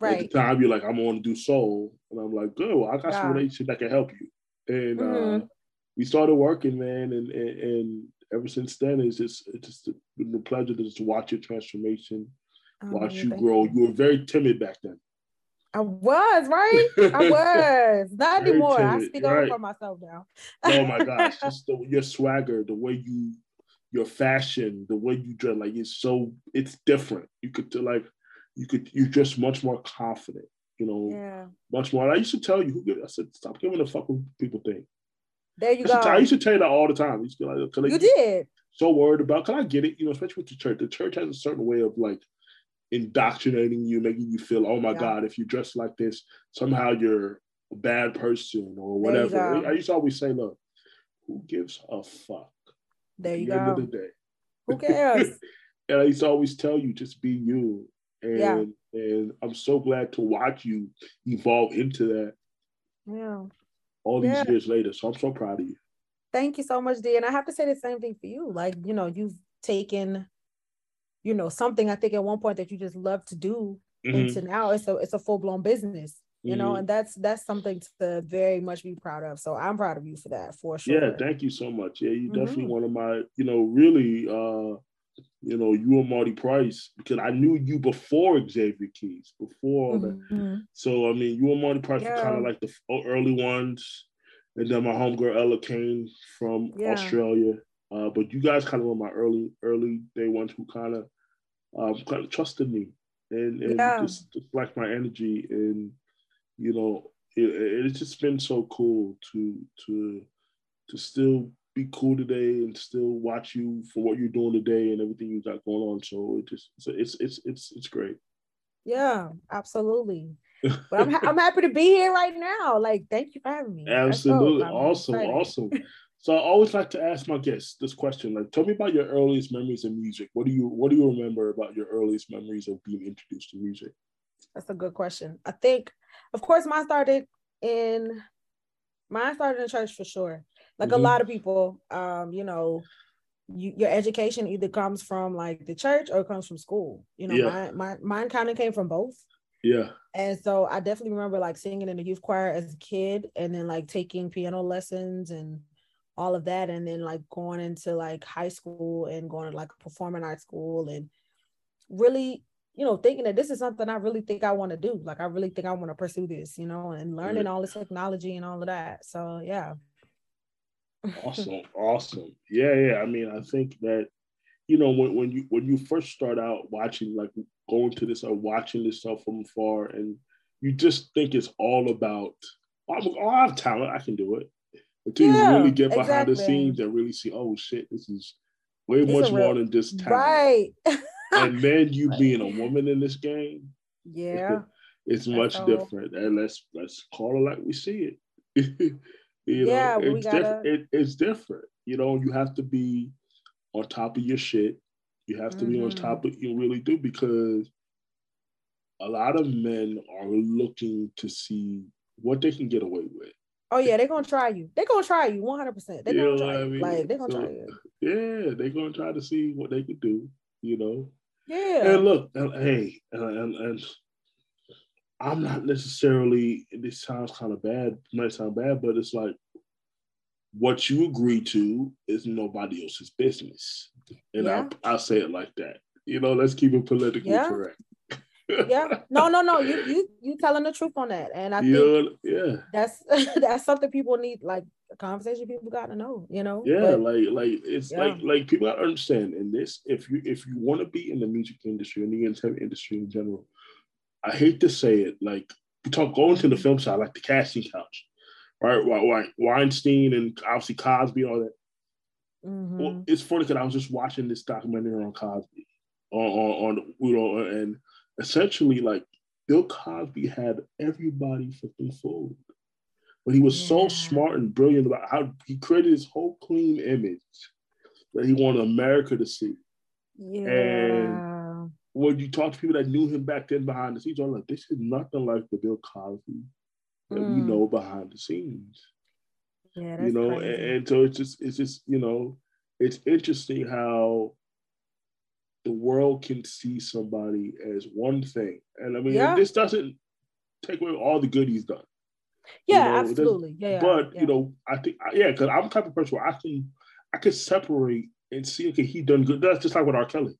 Right. At the time, you're like, I'm going to do soul, and I'm like, good. Well, I got yeah. some relationship that can help you, and uh, mm-hmm. uh, we started working, man, and, and, and ever since then, it's just it's just been a pleasure to just watch your transformation, Oh, watch you grow. You. were very timid back then. I was right. I was not anymore. Timid, I speak right. for myself now. oh my gosh, just the, your swagger, the way you, your fashion, the way you dress, like it's so it's different. You could like, you could you're just much more confident. You know, yeah. much more. I used to tell you, I said, stop giving a fuck what people think. There you I go. Tell, I used to tell you that all the time. You, like, you did. So worried about. Can I get it? You know, especially with the church. The church has a certain way of like indoctrinating you, making you feel, oh my yeah. God, if you dress like this, somehow you're a bad person or whatever. I used to always say, look, who gives a fuck? There you the go. End of the day. Who cares? and I used to always tell you, just be you. And yeah. and I'm so glad to watch you evolve into that. Yeah all these yeah. years later. So I'm so proud of you. Thank you so much, D. And I have to say the same thing for you. Like, you know, you've taken, you know, something I think at one point that you just love to do mm-hmm. into now it's a it's a full-blown business, you mm-hmm. know, and that's that's something to very much be proud of. So I'm proud of you for that for sure. Yeah, thank you so much. Yeah, you're definitely mm-hmm. one of my, you know, really uh you know, you and Marty Price, because I knew you before Xavier Keys, before mm-hmm. that. So I mean, you and Marty Price yeah. were kind of like the early ones, and then my homegirl Ella came from yeah. Australia. Uh, but you guys kind of were my early, early day ones who kind of, um, kind of trusted me and, and yeah. just, just like my energy, and you know, it, it's just been so cool to to to still be cool today and still watch you for what you're doing today and everything you got going on. So it just it's it's it's it's great. Yeah, absolutely. But I'm I'm happy to be here right now. Like, thank you for having me. Absolutely, awesome, awesome. So I always like to ask my guests this question: like, tell me about your earliest memories of music. What do you What do you remember about your earliest memories of being introduced to music? That's a good question. I think, of course, mine started in mine started in church for sure like mm-hmm. a lot of people um you know you, your education either comes from like the church or it comes from school you know yeah. mine, mine kind of came from both yeah and so i definitely remember like singing in the youth choir as a kid and then like taking piano lessons and all of that and then like going into like high school and going to like performing art school and really you know thinking that this is something i really think i want to do like i really think i want to pursue this you know and learning all this technology and all of that so yeah awesome, awesome. Yeah, yeah. I mean, I think that you know when, when you when you first start out watching like going to this or watching this stuff from afar and you just think it's all about oh, oh I have talent, I can do it. Until yeah, you really get behind exactly. the scenes and really see, oh shit, this is way it's much real, more than just talent. Right. and then you being a woman in this game, yeah, it's much different. And let's let's call it like we see it. You know, yeah, it's gotta... different. It, it's different. You know, you have to be on top of your shit. You have to mm-hmm. be on mm-hmm. top of you really do because a lot of men are looking to see what they can get away with. Oh yeah, they're gonna try you. They're gonna try you 100. percent They're gonna try I mean? you. Like they're gonna so, try you. Yeah, they're gonna try to see what they can do. You know. Yeah. And look, and, hey, and, and, and I'm not necessarily. This sounds kind of bad. Might sound bad, but it's like what you agree to is nobody else's business, and yeah. I I say it like that. You know, let's keep it politically yeah. correct. Yeah, no, no, no. You you you telling the truth on that, and I think yeah, that's that's something people need like a conversation people got to know. You know. Yeah, but, like like it's yeah. like like people got to understand in this. If you if you want to be in the music industry and the entertainment industry in general, I hate to say it, like we talk going to the film side, like the casting couch, right? Right, Weinstein and obviously Cosby, all that. Mm-hmm. Well, it's funny because I was just watching this documentary on Cosby, on, on, on you know, and essentially like Bill Cosby had everybody fucking fooled. But he was yeah. so smart and brilliant about how he created his whole clean image that he wanted America to see. Yeah. And when you talk to people that knew him back then behind the scenes, I'm like, this is nothing like the Bill Cosby that mm. we know behind the scenes. Yeah, you know, and, and, so it's just it's just you know, it's interesting how the world can see somebody as one thing, and I mean, yeah. this doesn't take away all the good he's done. Yeah, you know, absolutely. Yeah, but yeah. you know, I think yeah, because I'm the type of person where I can I can separate and see okay, he done good. That's just like with R. Kelly.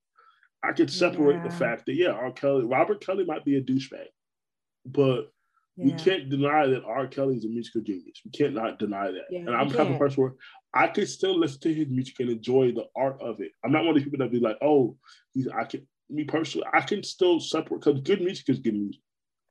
I could separate yeah. the fact that yeah, R. Kelly, Robert Kelly might be a douchebag, but yeah. we can't deny that R. Kelly is a musical genius. We can't not deny that. Yeah, and I'm the type of person where I could still listen to his music and enjoy the art of it. I'm not one of these people that be like, oh, he's I can me personally, I can still separate because good music is good music.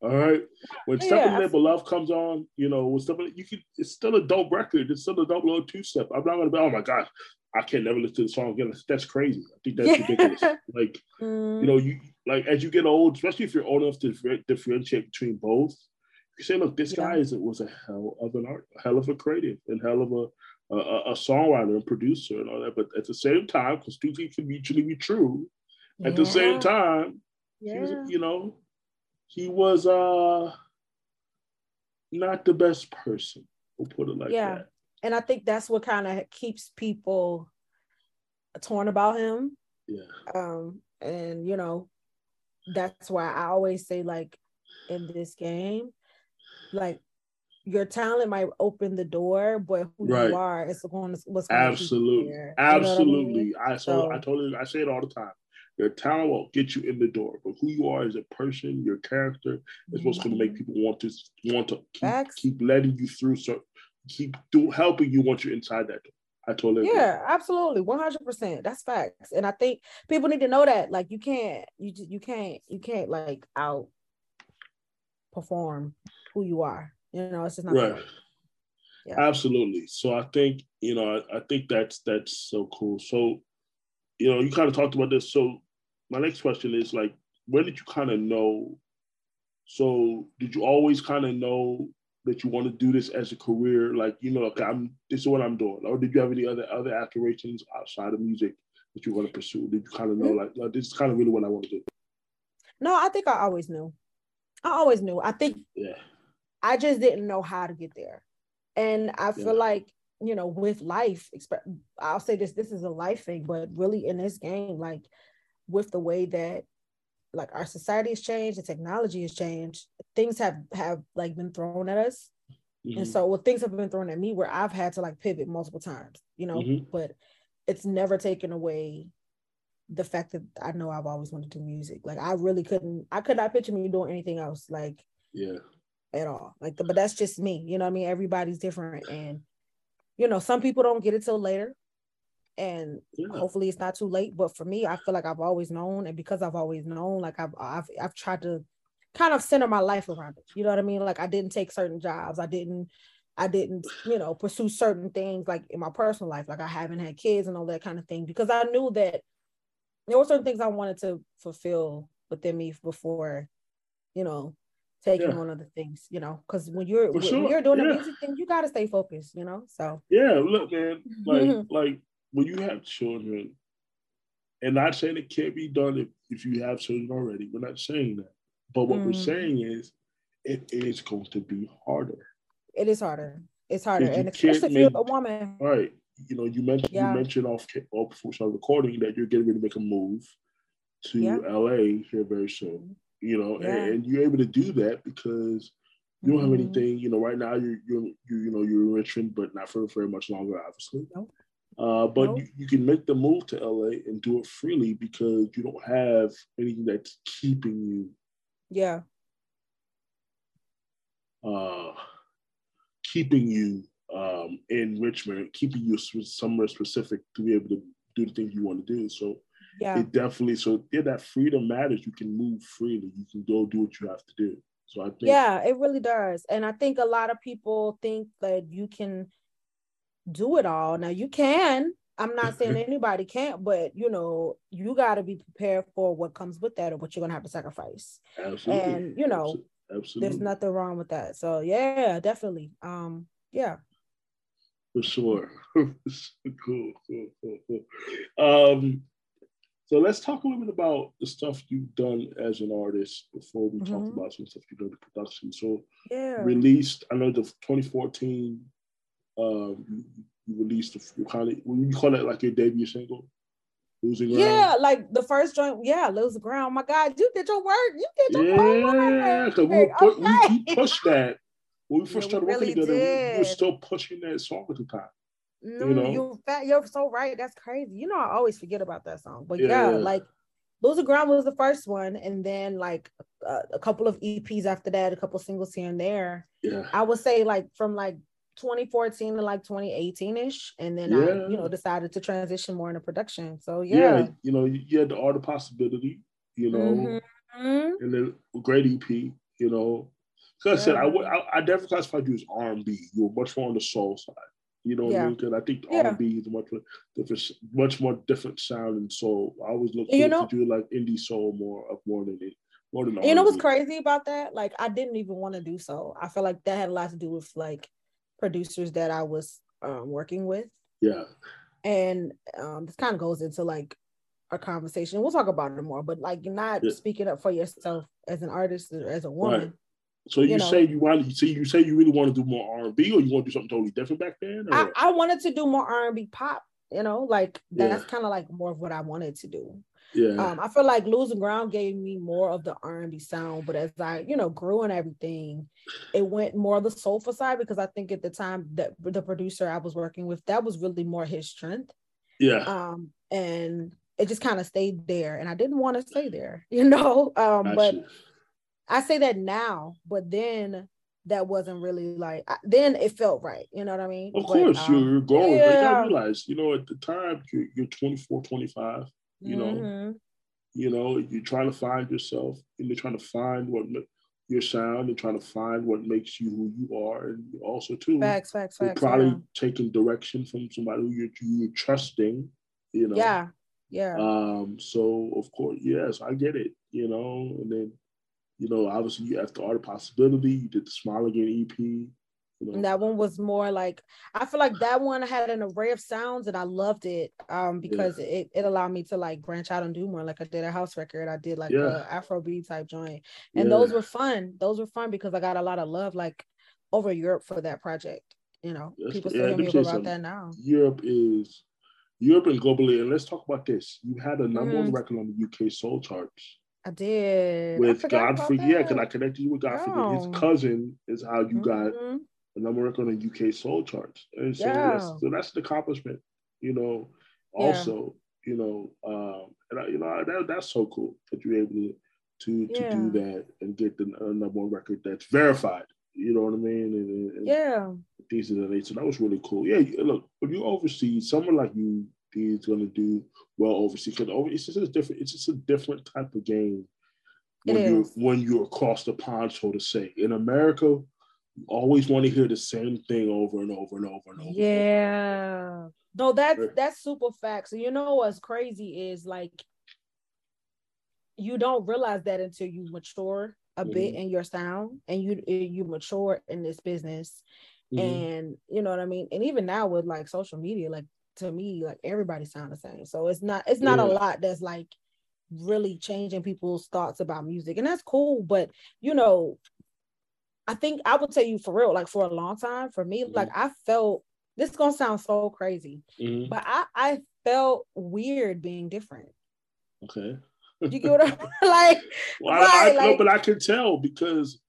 All right. When yeah, Step in the Name of Love comes on, you know, when Step you can it's still a dope record. It's still a dope little two step. I'm not gonna be, oh my gosh, I can never listen to the song again. That's crazy. I think that's yeah. ridiculous. Like, mm. you know, you like as you get old, especially if you're old enough to differentiate between both, you say, look, this yeah. guy is was a hell of an art, hell of a creative, and hell of a a, a songwriter and producer and all that. But at the same time, because two things can mutually be true. At the same time, yeah. was, you know, he was uh not the best person. We'll put it like that. yeah. that and I think that's what kind of keeps people torn about him. Yeah. Um, and you know, that's why I always say, like, in this game, like your talent might open the door, but who right. you are is going to what's going absolutely, to absolutely. You know I, mean? I so, so I totally I say it all the time. Your talent will get you in the door, but who you are as a person, your character is what's going to make mm-hmm. people want to want to keep, keep letting you through So keep do, helping you once you're inside that door. I totally agree. Yeah, absolutely. 100%. That's facts. And I think people need to know that like you can't you just you can't you can't like out perform who you are. You know, it's just not right. Yeah. Absolutely. So I think, you know, I, I think that's that's so cool. So, you know, you kind of talked about this. So my next question is like, when did you kind of know? So did you always kind of know that you want to do this as a career? Like, you know, okay, I'm this is what I'm doing. Or did you have any other other aspirations outside of music that you want to pursue? Did you kind of know mm-hmm. like, this is kind of really what I want to do? No, I think I always knew. I always knew. I think yeah. I just didn't know how to get there. And I feel yeah. like, you know, with life, I'll say this, this is a life thing, but really in this game, like with the way that like our society has changed, the technology has changed, things have have like been thrown at us. Mm-hmm. And so well, things have been thrown at me where I've had to like pivot multiple times, you know, mm-hmm. but it's never taken away the fact that I know I've always wanted to do music. Like I really couldn't, I could not picture me doing anything else. Like yeah, at all. Like, but mm-hmm. that's just me. You know what I mean? Everybody's different, and you know, some people don't get it till later and yeah. hopefully it's not too late but for me i feel like i've always known and because i've always known like i've i've, I've tried to kind of center my life around it you know what i mean like i didn't take certain jobs i didn't i didn't you know pursue certain things like in my personal life like i haven't had kids and all that kind of thing because i knew that there were certain things i wanted to fulfill within me before you know taking yeah. on other things, you know, because when you're when, sure. you're doing yeah. the music thing, you gotta stay focused, you know. So yeah, look, man, like like when you have children, and not saying it can't be done if, if you have children already, we're not saying that. But what mm. we're saying is it is going to be harder. It is harder. It's harder. And especially if you're a woman. Right. You know, you mentioned yeah. you mentioned off off before started recording that you're getting ready to make a move to yeah. LA here very soon. You know, yeah. and, and, you're able to do that because you don't mm-hmm. have anything, you know, right now you're you're you, you know you're in Richmond, but not for very much longer, obviously. Nope. Uh, but nope. you, you, can make the move to LA and do it freely because you don't have anything that's keeping you. Yeah. Uh, keeping you um, in Richmond, keeping you somewhere specific to be able to do the things you want to do. So yeah. it definitely so yeah, that freedom matters. You can move freely. You can go do what you have to do. So I think yeah, it really does. And I think a lot of people think that you can do it all. Now you can. I'm not saying anybody can't, but you know, you got to be prepared for what comes with that or what you're gonna have to sacrifice. Absolutely. And you know, Absolutely. there's nothing wrong with that. So yeah, definitely. Um, yeah. For sure. cool, cool, cool, cool. Um, so let's talk a little bit about the stuff you've done as an artist before we mm-hmm. talk about some stuff you've done in production. So yeah, released. I know the 2014 um, you released the kind of when you call it like your debut single, losing ground. Yeah, like the first joint. Yeah, losing ground. Oh my God, you did your work. You did your yeah, work. Yeah, we, okay. we, pushed that when we first yeah, started we working together, we, we, were still pushing that song at the time. No, you know, you fat, you're so right. That's crazy. You know, I always forget about that song, but yeah, yeah like Losing Ground was the first one, and then like uh, a couple of EPs after that, a couple singles here and there. Yeah, I would say like from like 2014 to like 2018 ish, and then yeah. I, you know, decided to transition more into production. So yeah, yeah you know, you had the art of possibility, you know, mm-hmm. and then great EP, you know. Because. I said, I, I, I definitely classified you as R and B. You were much more on the soul side. You know what. I mean? Because I think R and B is much different, much more different sound and soul. I always look you know, to do like indie soul more of more than it. More than you know what's crazy about that? Like I didn't even want to do so. I feel like that had a lot to do with like producers that I was um, working with. Yeah. And um, this kind of goes into like a conversation. We'll talk about it more, but like not yeah. speaking up for yourself as an artist or as a woman. Right. So you, you know, say you want so you say you really want to do more R and B, or you want to do something totally different back then? I, I, wanted to do more R and B pop. You know, like that's yeah. kind of like more of what I wanted to do. Yeah. Um, I feel like losing ground gave me more of the R and B sound, but as I, you know, grew and everything, it went more of the soulful side because I think at the time that the producer I was working with, that was really more his strength. Yeah. Um, and it just kind of stayed there, and I didn't want to stay there, you know. Um, but I say that now, but then that wasn't really like then it felt right you know what i mean of but, course um, you're growing yeah. you gotta realize you know at the time you're, you're 24 25 you know mm-hmm. you know you're trying to find yourself and you're trying to find what your sound and trying to find what makes you who you are and also too facts facts facts probably yeah. taking direction from somebody who you're, you're trusting you know yeah yeah um so of course yes i get it you know and then you know, obviously you have the art of possibility. You did the Smile Again EP. You know. And that one was more like I feel like that one had an array of sounds and I loved it um because yeah. it, it allowed me to like branch out and do more. Like I did a house record, I did like yeah. a Afrobeat type joint. And yeah. those were fun. Those were fun because I got a lot of love like over Europe for that project. You know, That's, people still yeah, me about that now. Europe is Europe and globally, and let's talk about this. You had a number mm-hmm. one record on the UK soul charts. I did. With Godfrey, yeah, because I connected you with Godfrey. Oh. His cousin is how you mm-hmm. got a number one on the UK soul charts. And so, yeah. that's, so that's an accomplishment, you know, also, yeah. you know, um, and I, you know, that, that's so cool that you're able to to, to do that and get the uh, number one record that's verified. You know what I mean? And, and yeah. These are the nature. So that was really cool. Yeah, look, when you overseas, someone like you he's going to do well overseas. Because it's just a different. It's just a different type of game when you when you're across the pond, so to say. In America, you always want to hear the same thing over and over and over and over. Yeah. No, that's that's super facts. You know what's crazy is like you don't realize that until you mature a mm-hmm. bit in your sound and you you mature in this business. Mm-hmm. And you know what I mean? And even now with like social media, like to me like everybody sound the same so it's not it's not yeah. a lot that's like really changing people's thoughts about music and that's cool but you know i think i would tell you for real like for a long time for me mm-hmm. like i felt this is gonna sound so crazy mm-hmm. but i i felt weird being different okay you get what i'm like well, right, I, I like, but i can tell because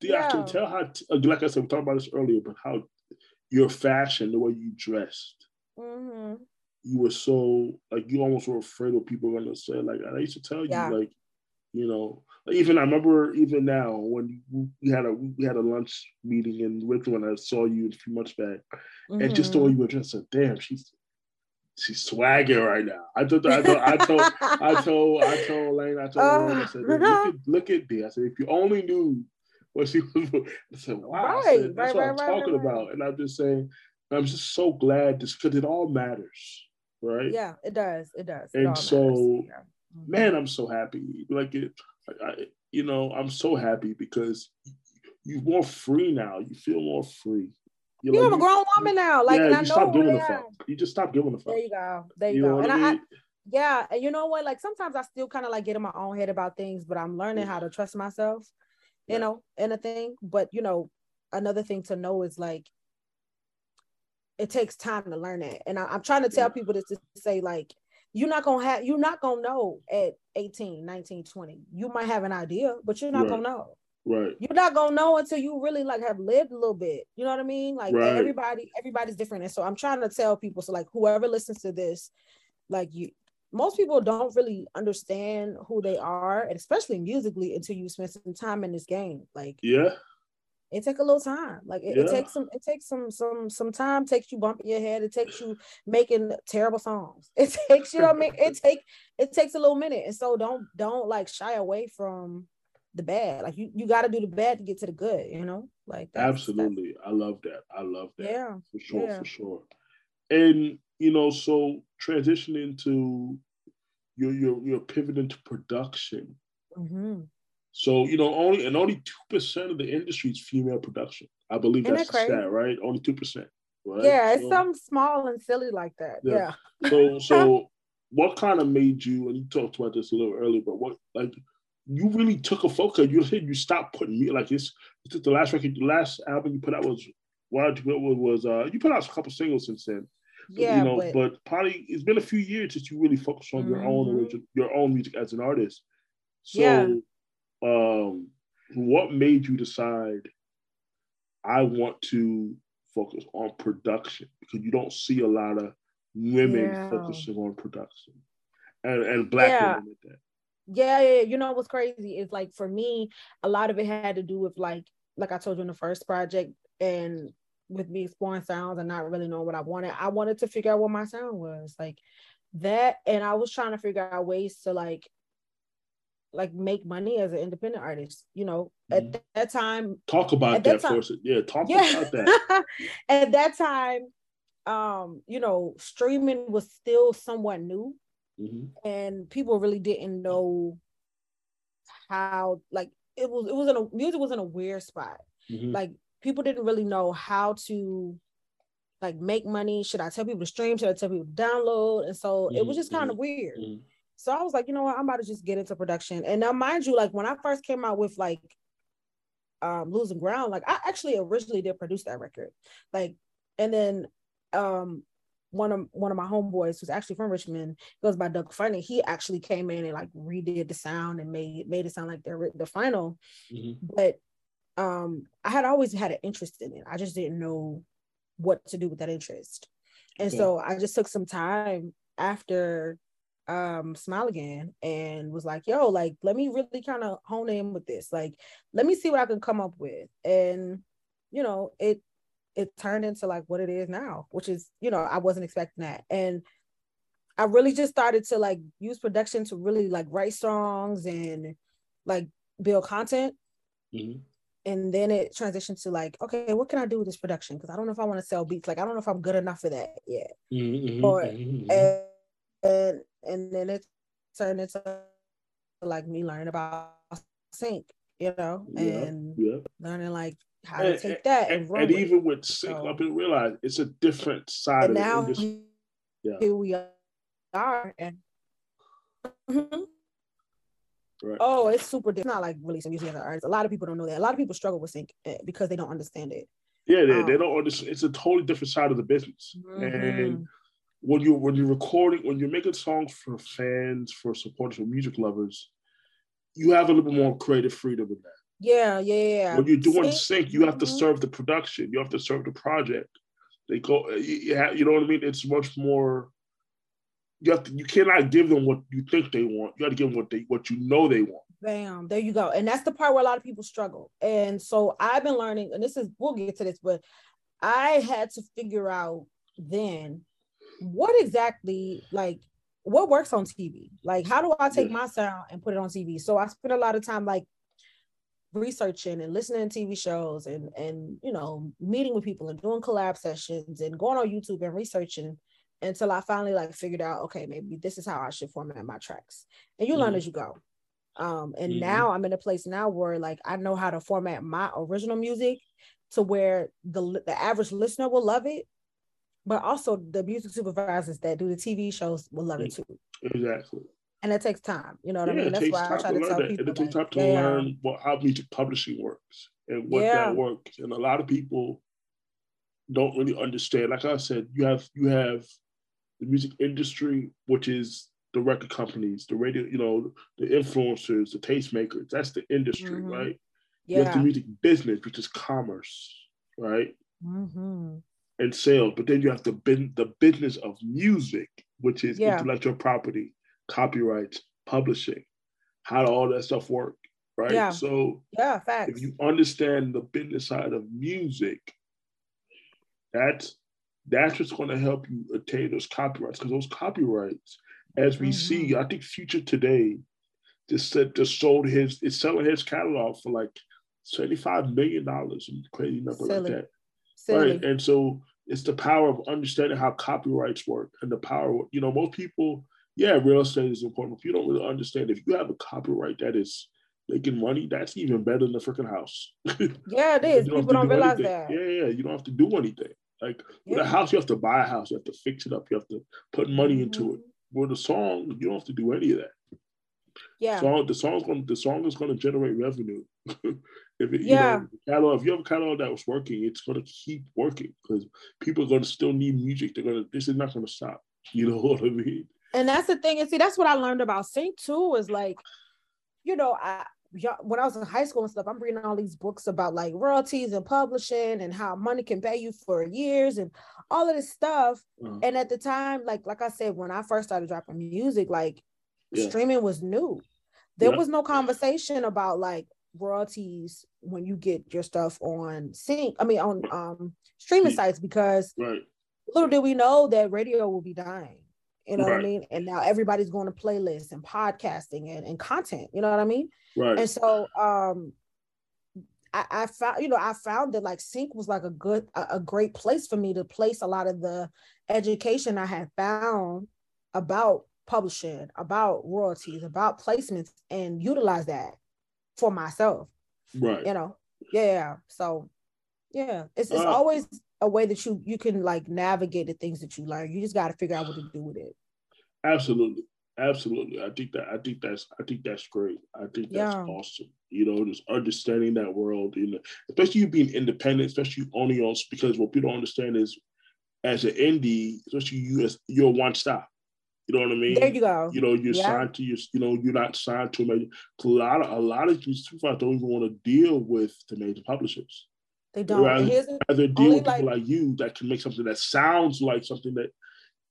yeah, I can tell how, like I said, we talked about this earlier, but how your fashion, the way you dressed, Mm-hmm. You were so like you almost were afraid what people were gonna say. Like I used to tell yeah. you, like you know, even I remember even now when we had a we had a lunch meeting in Richmond when I saw you a few months back, mm-hmm. and just the way you were dressed, said, "Damn, she's she's swagging right now." I told I told I told I told I told Lane I told Lane, I said, "Look at look at me." I said, "If you only knew." What she was, I said, "Wow!" Right, I said, That's right, what right, I'm talking about, and I'm just saying I'm just so glad this because it all matters, right? Yeah, it does. It does. It and so, yeah. mm-hmm. man, I'm so happy. Like it, I, you know, I'm so happy because you're more free now. You feel more free. You're you like, a grown woman now. Like, yeah, you stop giving a fuck. You just stop giving a fuck. There you go. There you, you go. And I? I, yeah, and you know what? Like sometimes I still kind of like get in my own head about things, but I'm learning how to trust myself. You yeah. know, in a thing. But you know, another thing to know is like it takes time to learn that. And I, am trying to tell people this to say, like, you're not gonna have you're not gonna know at 18, 19, 20. You might have an idea, but you're not right. gonna know. Right. You're not gonna know until you really like have lived a little bit. You know what I mean? Like Right. everybody, everybody's different. And so I'm trying to tell people, so like whoever listens to this, like you most people don't really understand who they are, and especially musically until you spend some time in this game. Like Yeah. It take a little time. Like it, it takes some, it takes some, some, some time. Takes you bumping your head. It takes you making terrible songs. It takes you know I mean. It take, it takes a little minute. And so don't, don't like shy away from the bad. Like you, you got to do the bad to get to the good. You know, like that's- Absolutely. I love that. I love that. yeah. For sure, yeah. for sure. And you know, so transitioning to your your your pivot into production. hmm So you know, only and only two percent of the industry is female production. I believe Isn't that's that the stat, right? Only two percent. Right. Yeah, it's So- something small and silly like that. Yeah. Yeah. So so what kind of made you and you talked about this a little earlier, but what like you really took a focus. You said you stopped putting me like this. Took the last record, the last album you put out was why did you put was uh you put out a couple singles since then. Yeah, you know, but, but, probably it's been a few years since you really focused on your own Mhm. origi- your own music as an artist. So Yeah. Um what made you decide I want to focus on production because you don't see a lot of women Yeah. focusing on production and, and black Yeah. women at that. yeah, yeah, yeah. You know what's crazy is like for me, a lot of it had to do with like, like I told you in the first project, and with me exploring sounds and not really knowing what I wanted. I wanted to figure out what my sound was like that, and I was trying to figure out ways to like, like make money as an independent artist. You know, Mhm. at that time, Talk about that, that time-. Yeah, talk yeah about that. at that time um you know streaming was still somewhat new Mhm. and people really didn't know how like it was it was in a music was in a weird spot Mhm. like people didn't really know how to like make money should i tell people to stream should i tell people to download and so it was Mhm, just kind of weird Mhm. So I was like, you know what, I'm about to just get into production. And now, mind you, like when I first came out with like um losing ground, like I actually originally did produce that record. Like, and then um one of one of my homeboys who's actually from Richmond goes by Doug Funny. He actually came in and like redid the sound and made made it sound like the the final. Mhm. But um I had always had an interest in it. I just didn't know what to do with that interest. And Okay. so I just took some time after um smile again and was like yo like let me really kind of hone in with this like let me see what i can come up with and you know it it turned into like what it is now which is you know i wasn't expecting that and i really just started to like use production to really like write songs and like build content Mhm. and then it transitioned to like okay what can i do with this production because i don't know if i want to sell beats like i don't know if i'm good enough for that yet Mhm. Mhm. Or- Mhm. and and and then it turned into like me learning about sync, you know, Yeah, and yeah. learning like how to And- take that and, And, run and even with sync, So- I didn't realize it's a different side and of the now industry. Yeah. here we are and Mhm. Right. oh it's super different. it's not like releasing music as an artist a lot of people don't know that a lot of people struggle with sync eh, because they don't understand it Yeah, they, they Um, don't understand. It's a totally different side of the business. And Mhm. When you when you're recording, when you're making songs for fans, for supporters, for music lovers, you have a little bit more creative freedom in that. yeah yeah yeah When you're doing Sync- sync, you have to serve the production. You have to serve the project. They go, uh, you, you have- you know what I mean? It's much more. You have to. You cannot give them what you think they want. You have to give them what they what you know they want. Bam, there you go. And that's the part where a lot of people struggle. And so I've been learning, and this is, we'll get to this, but I had to figure out then what exactly, like, what works on TV? Like, how do I take my sound and put it on TV? So I spent a lot of time, like, researching and listening to TV shows and, and, you know, meeting with people and doing collab sessions and going on YouTube and researching until I finally, like, figured out, okay, maybe this is how I should format my tracks. And you learn Mhm. as you go um and Mhm. now i'm in a place now where like i know how to format my original music to where the the average listener will love it but also the music supervisors that do the tv shows will love it too Exactly. and it takes time you know what yeah, i mean that's why i try to to tell that. people And it takes time to yeah, learn what, how music publishing works and what Yeah. that works. And a lot of people don't really understand. Like I said, you have you have the music industry, which is the record companies, the radio, you know, the influencers, the tastemakers. That's the industry, Mhm. right? Yeah. You have the music business, which is commerce, right? Mm-hmm. And sales. But then you have the the business of music, which is yeah. intellectual property, copyrights, publishing. How do all that stuff work? Right. Yeah. So yeah, facts. if you understand the business side of music, that's that's what's going to help you attain those copyrights. Because those copyrights, as we mm-hmm. see, I think Future today just said just sold his it's selling his catalog for like $75 million and crazy number Silly. like that. Silly. Right. And so it's the power of understanding how copyrights work and the power, you know, most people, yeah, real estate is important. If you don't really understand, if you have a copyright that is making money, that's even better than the freaking house. Yeah, it is. People don't do realize anything. that. Yeah, yeah. You don't have to do anything. Like yeah. with a house, you have to buy a house, you have to fix it up, you have to put money mm-hmm. into it. With a song, you don't have to do any of that. Yeah. Song, the song's going the song is gonna generate revenue. if it, yeah. you know, catalog, if you have a catalog that was working, it's gonna keep working because people are gonna still need music. They're gonna this is not gonna stop. You know what I mean? And that's the thing. And see, that's what I learned about sync too, is like, you know, I when I was in high school and stuff, I'm reading all these books about like royalties and publishing and how money can pay you for years and all of this stuff. Mm. And at the time, like like I said, when I first started dropping music, like yeah. streaming was new. There yeah. was no conversation about like royalties when you get your stuff on sync. I mean on um streaming sites because right. little did we know that radio will be dying. You know right. what I mean? And now everybody's going to playlists and podcasting and, and content. You know what I mean? Right. And so um I, I found, you know, I found that like sync was like a good, a, a great place for me to place a lot of the education I had found about publishing, about royalties, about placements, and utilize that for myself. Right. You know, yeah. So yeah, it's it's uh, always a way that you you can like navigate the things that you learn. You just got to figure out what to do with it. Absolutely. Absolutely. I think that I think that's I think that's great. I think that's yeah. awesome. You know, just understanding that world, you know, especially you being independent, especially your own because what people don't understand is as an indie, especially you as you're one stop. You know what I mean? There you go. You know, you're yeah. signed to your, you know, you're not signed to a major. A lot of a lot of these supervisors don't even want to deal with the major publishers. They don't. Rather, rather deal with people like you that can make something that sounds like something that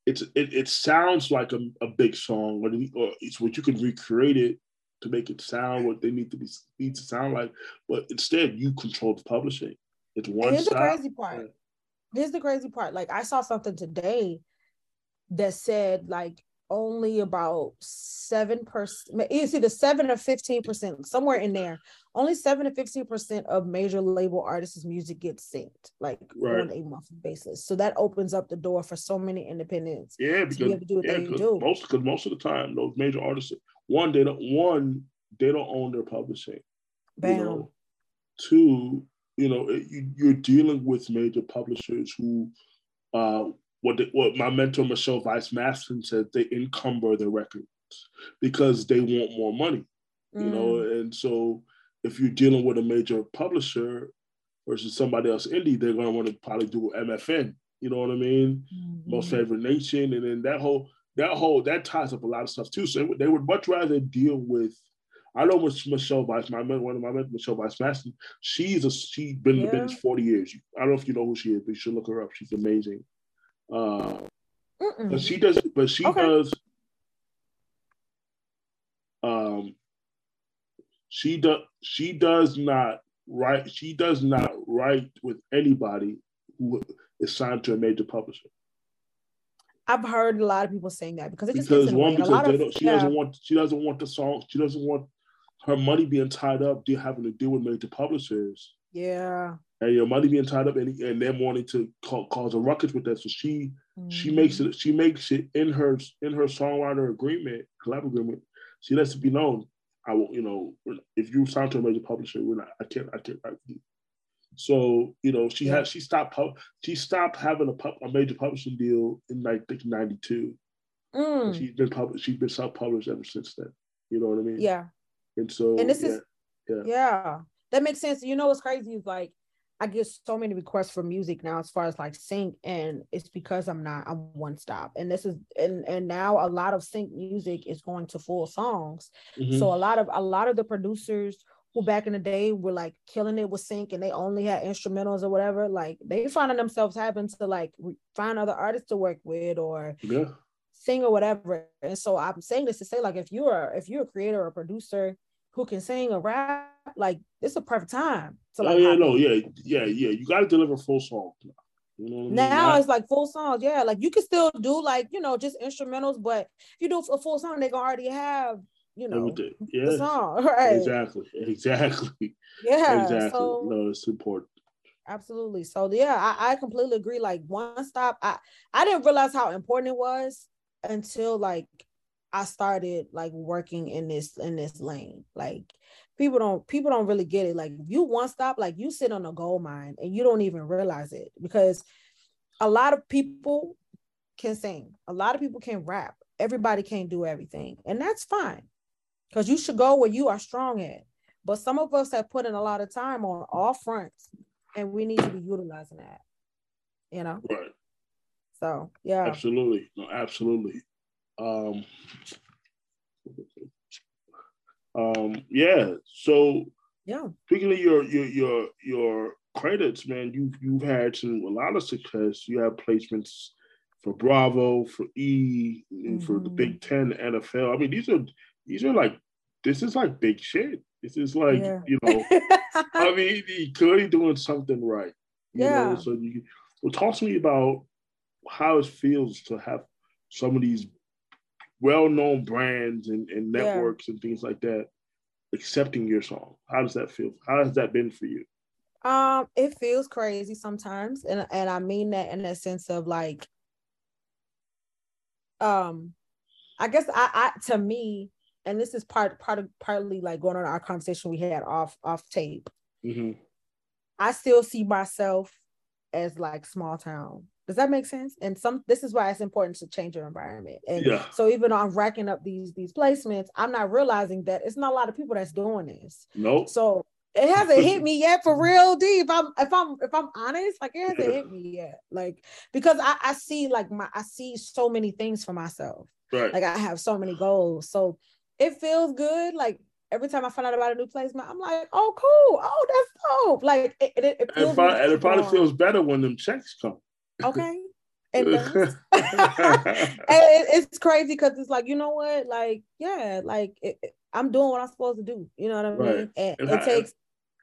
it's it, it sounds like a, a big song, or, or it's what you can recreate it to make it sound what they need to be need to sound like. But instead, you control the publishing. It's one. here's the crazy part. Here's the crazy part. Like I saw something today that said like only about seven percent. It's either seven or fifteen percent, somewhere in there. Only seven to fifteen percent of major label artists' music gets synced, like right. on a monthly basis. So that opens up the door for so many independents. Yeah, because you have to do yeah, do. most because most of the time those major artists, one they don't one they don't own their publishing. Bam. You know? Two, you know, you, you're dealing with major publishers who uh, what the, what my mentor Michelle Vice Maslin said, they encumber the records because they want more money, mm. you know. Mm. And so if you're dealing with a major publisher versus somebody else indie, they're gonna want to probably do MFN. You know what I mean? Mm-hmm. Most favored nation, and then that whole that whole that ties up a lot of stuff too. So they would much rather deal with. I know Michelle Vice, my one of my mentors, Michelle Vice Maslin. She's a she's been yeah. in the business forty years. I don't know if you know who she is, but you should look her up. She's amazing. Uh, but she does. But she okay. does. Um, she does. She does not write. She does not write with anybody who is signed to a major publisher. I've heard a lot of people saying that because it just because one because don't, she yeah. doesn't want she doesn't want the song she doesn't want her money being tied up having to deal with major publishers. Yeah and your money being tied up and, and them wanting to cause a ruckus with that. So she mm-hmm. she makes it she makes it in her in her songwriter agreement, collab agreement, she lets it be known. I will, you know, if you sign to a major publisher, we're not, I can't, I can't write you. So, you know, she yeah. had she stopped she stopped having a, pub, a major publishing deal in like ninety two. Mm. She's been published, she's been self-published ever since then. You know what I mean? Yeah. And so and this yeah, is yeah. yeah. That makes sense. You know what's crazy is like I get so many requests for music now as far as like sync and it's because I'm not I'm one stop and this is and and now a lot of sync music is going to full songs mm-hmm. so a lot of a lot of the producers who back in the day were like killing it with sync and they only had instrumentals or whatever, like they finding themselves having to like find other artists to work with or yeah. sing or whatever. And so I'm saying this to say, like, if you're if you're a creator or a producer who can sing or rap, like it's a perfect time. To, like, oh yeah, no, yeah, yeah, yeah. You got to deliver full song. You know now it's like full songs, yeah. Like you can still do like you know just instrumentals, but if you do a full song, they gonna already have you know the, yeah. the song, right? Exactly, exactly. Yeah, exactly. So, no, it's important. Absolutely. So yeah, I, I completely agree. Like one stop, I I didn't realize how important it was until like I started like working in this in this lane. Like people don't people don't really get it. Like you one stop, like you sit on a gold mine and you don't even realize it because a lot of people can sing, a lot of people can rap. Everybody can't do everything, and that's fine because you should go where you are strong at. But some of us have put in a lot of time on all fronts, and we need to be utilizing that. You know. Right. So yeah. Absolutely. No, absolutely. Um, um, yeah. So yeah. Speaking of your your your your credits, man, you've you've had some a lot of success. You have placements for Bravo, for E, mm-hmm. for the Big mm-hmm. Ten, NFL. I mean, these are these are like this is like big shit. This is like yeah. you know, I mean, he clearly doing something right. yeah. Know? So you well, talk to me about how it feels to have some of these well-known brands and, and networks yeah. and things like that accepting your song. How does that feel? How has that been for you? Um, it feels crazy sometimes, and and I mean that in a sense of like, um, I guess I, I to me, and this is part part of partly like going on our conversation we had off off tape. Mm-hmm. I still see myself as like small town does that make sense? And some this is why it's important to change your environment. And yeah. so even though I'm racking up these these placements, I'm not realizing that it's not a lot of people that's doing this. Nope. So it hasn't hit me yet for real deep. If I'm if I'm if I'm honest, like it hasn't hit me yet. Like because I, I see like my I see so many things for myself. Right. Like I have so many goals. So it feels good. Like every time I find out about a new placement, I'm like, oh cool. Oh, that's dope. Like it, it, it feels and, and it probably feels better when them checks come. Okay. and it's crazy because it's like you know what? Like yeah like it, i'm doing what i'm supposed to do. You know what i mean? Right. and, and, it how, takes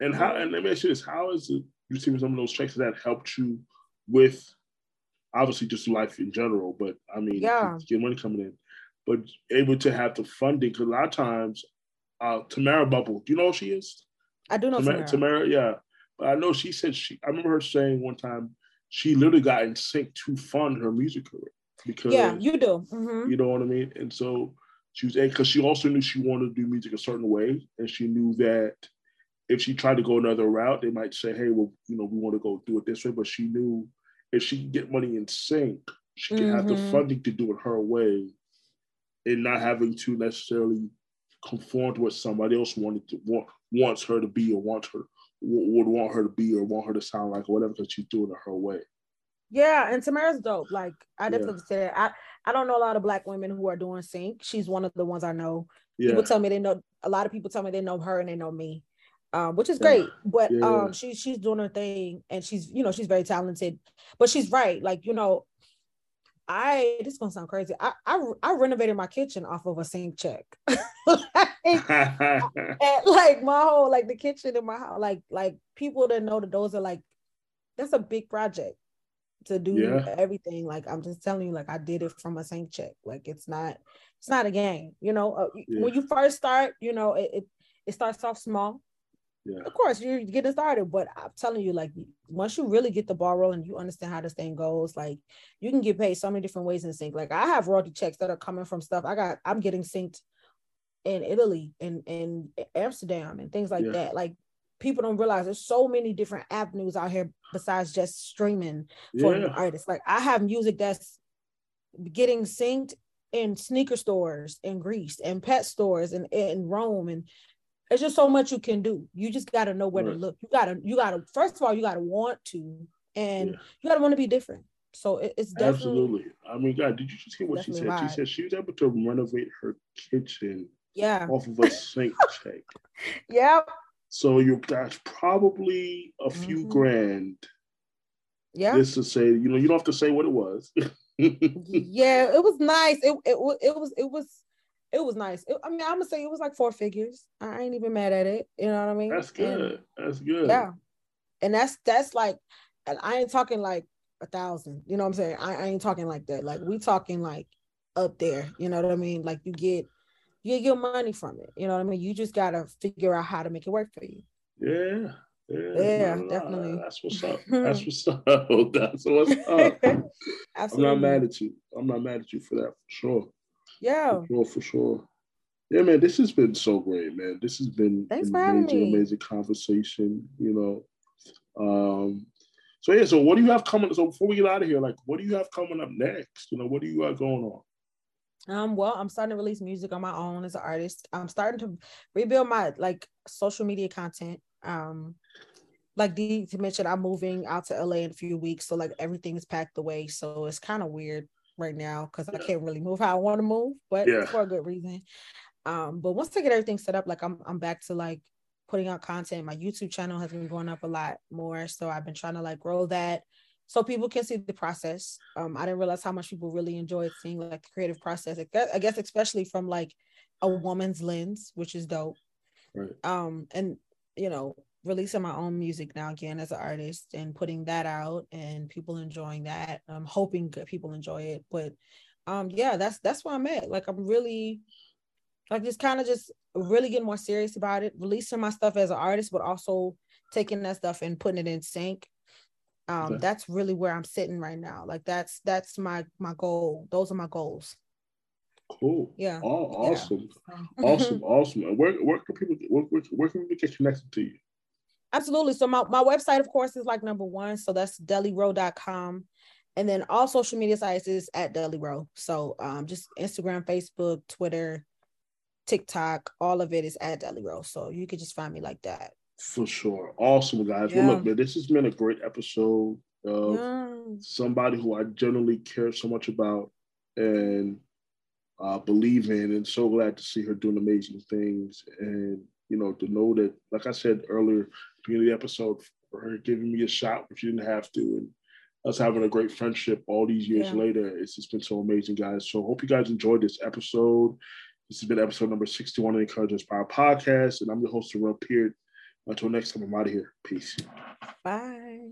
and how and let me ask you this. How is it you see some of those checks that helped you with obviously just life in general but i mean yeah. get money coming in but able to have the funding? Because a lot of times uh tamara bubble do you know who she is? I do know tamara, tamara yeah. But i know she said she i remember her saying one time she literally got in sync to fund her music career because yeah, you do. Mm-hmm. You know what I mean? And so she was because she also knew she wanted to do music a certain way, and she knew that if she tried to go another route, they might say, "Hey, well, you know, we want to go do it this way." But she knew if she could get money in sync, she could mm-hmm. have the mm-hmm. funding to do it her way, and not having to necessarily conform to what somebody else wanted to want wants her to be or wants her would want her to be or want her to sound like or whatever because she's doing it her way. Yeah, and Tamara's dope. Like I definitely yeah. said, I I don't know a lot of black women who are doing sync. She's one of the ones I know. Yeah. People tell me they know a lot of people tell me they know her and they know me, um, which is great. Yeah. But yeah. um, she she's doing her thing and she's you know she's very talented. But she's right. Like you know, I this is gonna sound crazy. I I, I renovated my kitchen off of a sync check. like, like my whole like the kitchen in my house, like like people that know that those are like that's a big project to do yeah. everything. Like I'm just telling you, like I did it from a sync check. Like it's not it's not a game. You know, uh, yeah. when you first start, you know it, it it starts off small yeah. Of course, you're getting started, but I'm telling you, like once you really get the ball rolling, you understand how this thing goes. Like you can get paid so many different ways in sync. Like I have royalty checks that are coming from stuff I got. I'm getting synced in Italy and in Amsterdam and things like yeah. that. Like people don't realize there's so many different avenues out here besides just streaming for yeah. artists. Like I have music that's getting synced in sneaker stores in Greece and pet stores and in Rome and it's just so much you can do. You just got to know where right. to look. You got to, you got to, first of all, you got to want to, and yeah. you got to want to be different. So it, it's definitely. Absolutely. I mean, God, did you just hear what she said? She said she was able to renovate her kitchen yeah. off of a sync check. Yep. So you got probably a few mm-hmm. grand. Yeah. Just to say, you know, you don't have to say what it was. yeah, it was nice. It, it, it was it was it was nice. It, I mean, I'm gonna say it was like four figures. I ain't even mad at it. You know what I mean? That's good. And, that's good. Yeah, and that's that's like, and I ain't talking like a thousand. You know what I'm saying? I, I ain't talking like that. Like we talking like up there. You know what I mean? Like you get you get your money from it. You know what I mean? You just gotta figure out how to make it work for you. Yeah. Yeah, yeah definitely. That's what's up. That's what's up. That's what's up. I'm not mad at you. I'm not mad at you for that for sure. Yeah. For sure, for sure. Yeah, man, this has been so great, man. This has been Thanks an amazing, amazing conversation, you know. Um, so yeah, so what do you have coming? So before we get out of here, like what do you have coming up next? You know, what do you got going on? Um, well, I'm starting to release music on my own as an artist. I'm starting to rebuild my like social media content. Um, like D to mention, I'm moving out to LA in a few weeks, so like everything is packed away. So it's kind of weird right now because I can't really move how I want to move, but yeah. for a good reason. Um, but once I get everything set up, like I'm I'm back to like putting out content. My YouTube channel has been going up a lot more, so I've been trying to like grow that so people can see the process. Um, I didn't realize how much people really enjoyed seeing like the creative process. I guess especially from like a woman's lens, which is dope. Right. Um, and you know, releasing my own music now again as an artist and putting that out and people enjoying that. I'm hoping people enjoy it, but um, yeah, that's that's where I'm at. Like I'm really like just kind of just really getting more serious about it, releasing my stuff as an artist, but also taking that stuff and putting it in sync. Um okay. that's really where i'm sitting right now. Like that's that's my my goal. Those are my goals. Cool. Yeah. Oh, awesome. Yeah. awesome awesome. Where, where can people where, where, where can we get connected to you absolutely so my, my website of course is like number one so that's delirowe.com and then all social media sites is at Delirowe so um just instagram facebook twitter tiktok all of it is at Delirowe so you could just find me like that for sure. Awesome, guys. Yeah. Well, look, man, this has been a great episode of yeah. somebody who I generally care so much about and uh, believe in, and so glad to see her doing amazing things. And, you know, to know that, like I said earlier, the episode, for her giving me a shot, if she didn't have to, and us having a great friendship all these years yeah. later. It's just been so amazing, guys. So hope you guys enjoyed this episode. This has been episode number 61 of the NCourage and NSpire Podcast, and I'm the host, Durell Peart. Until next time, I'm out of here. Peace. Bye.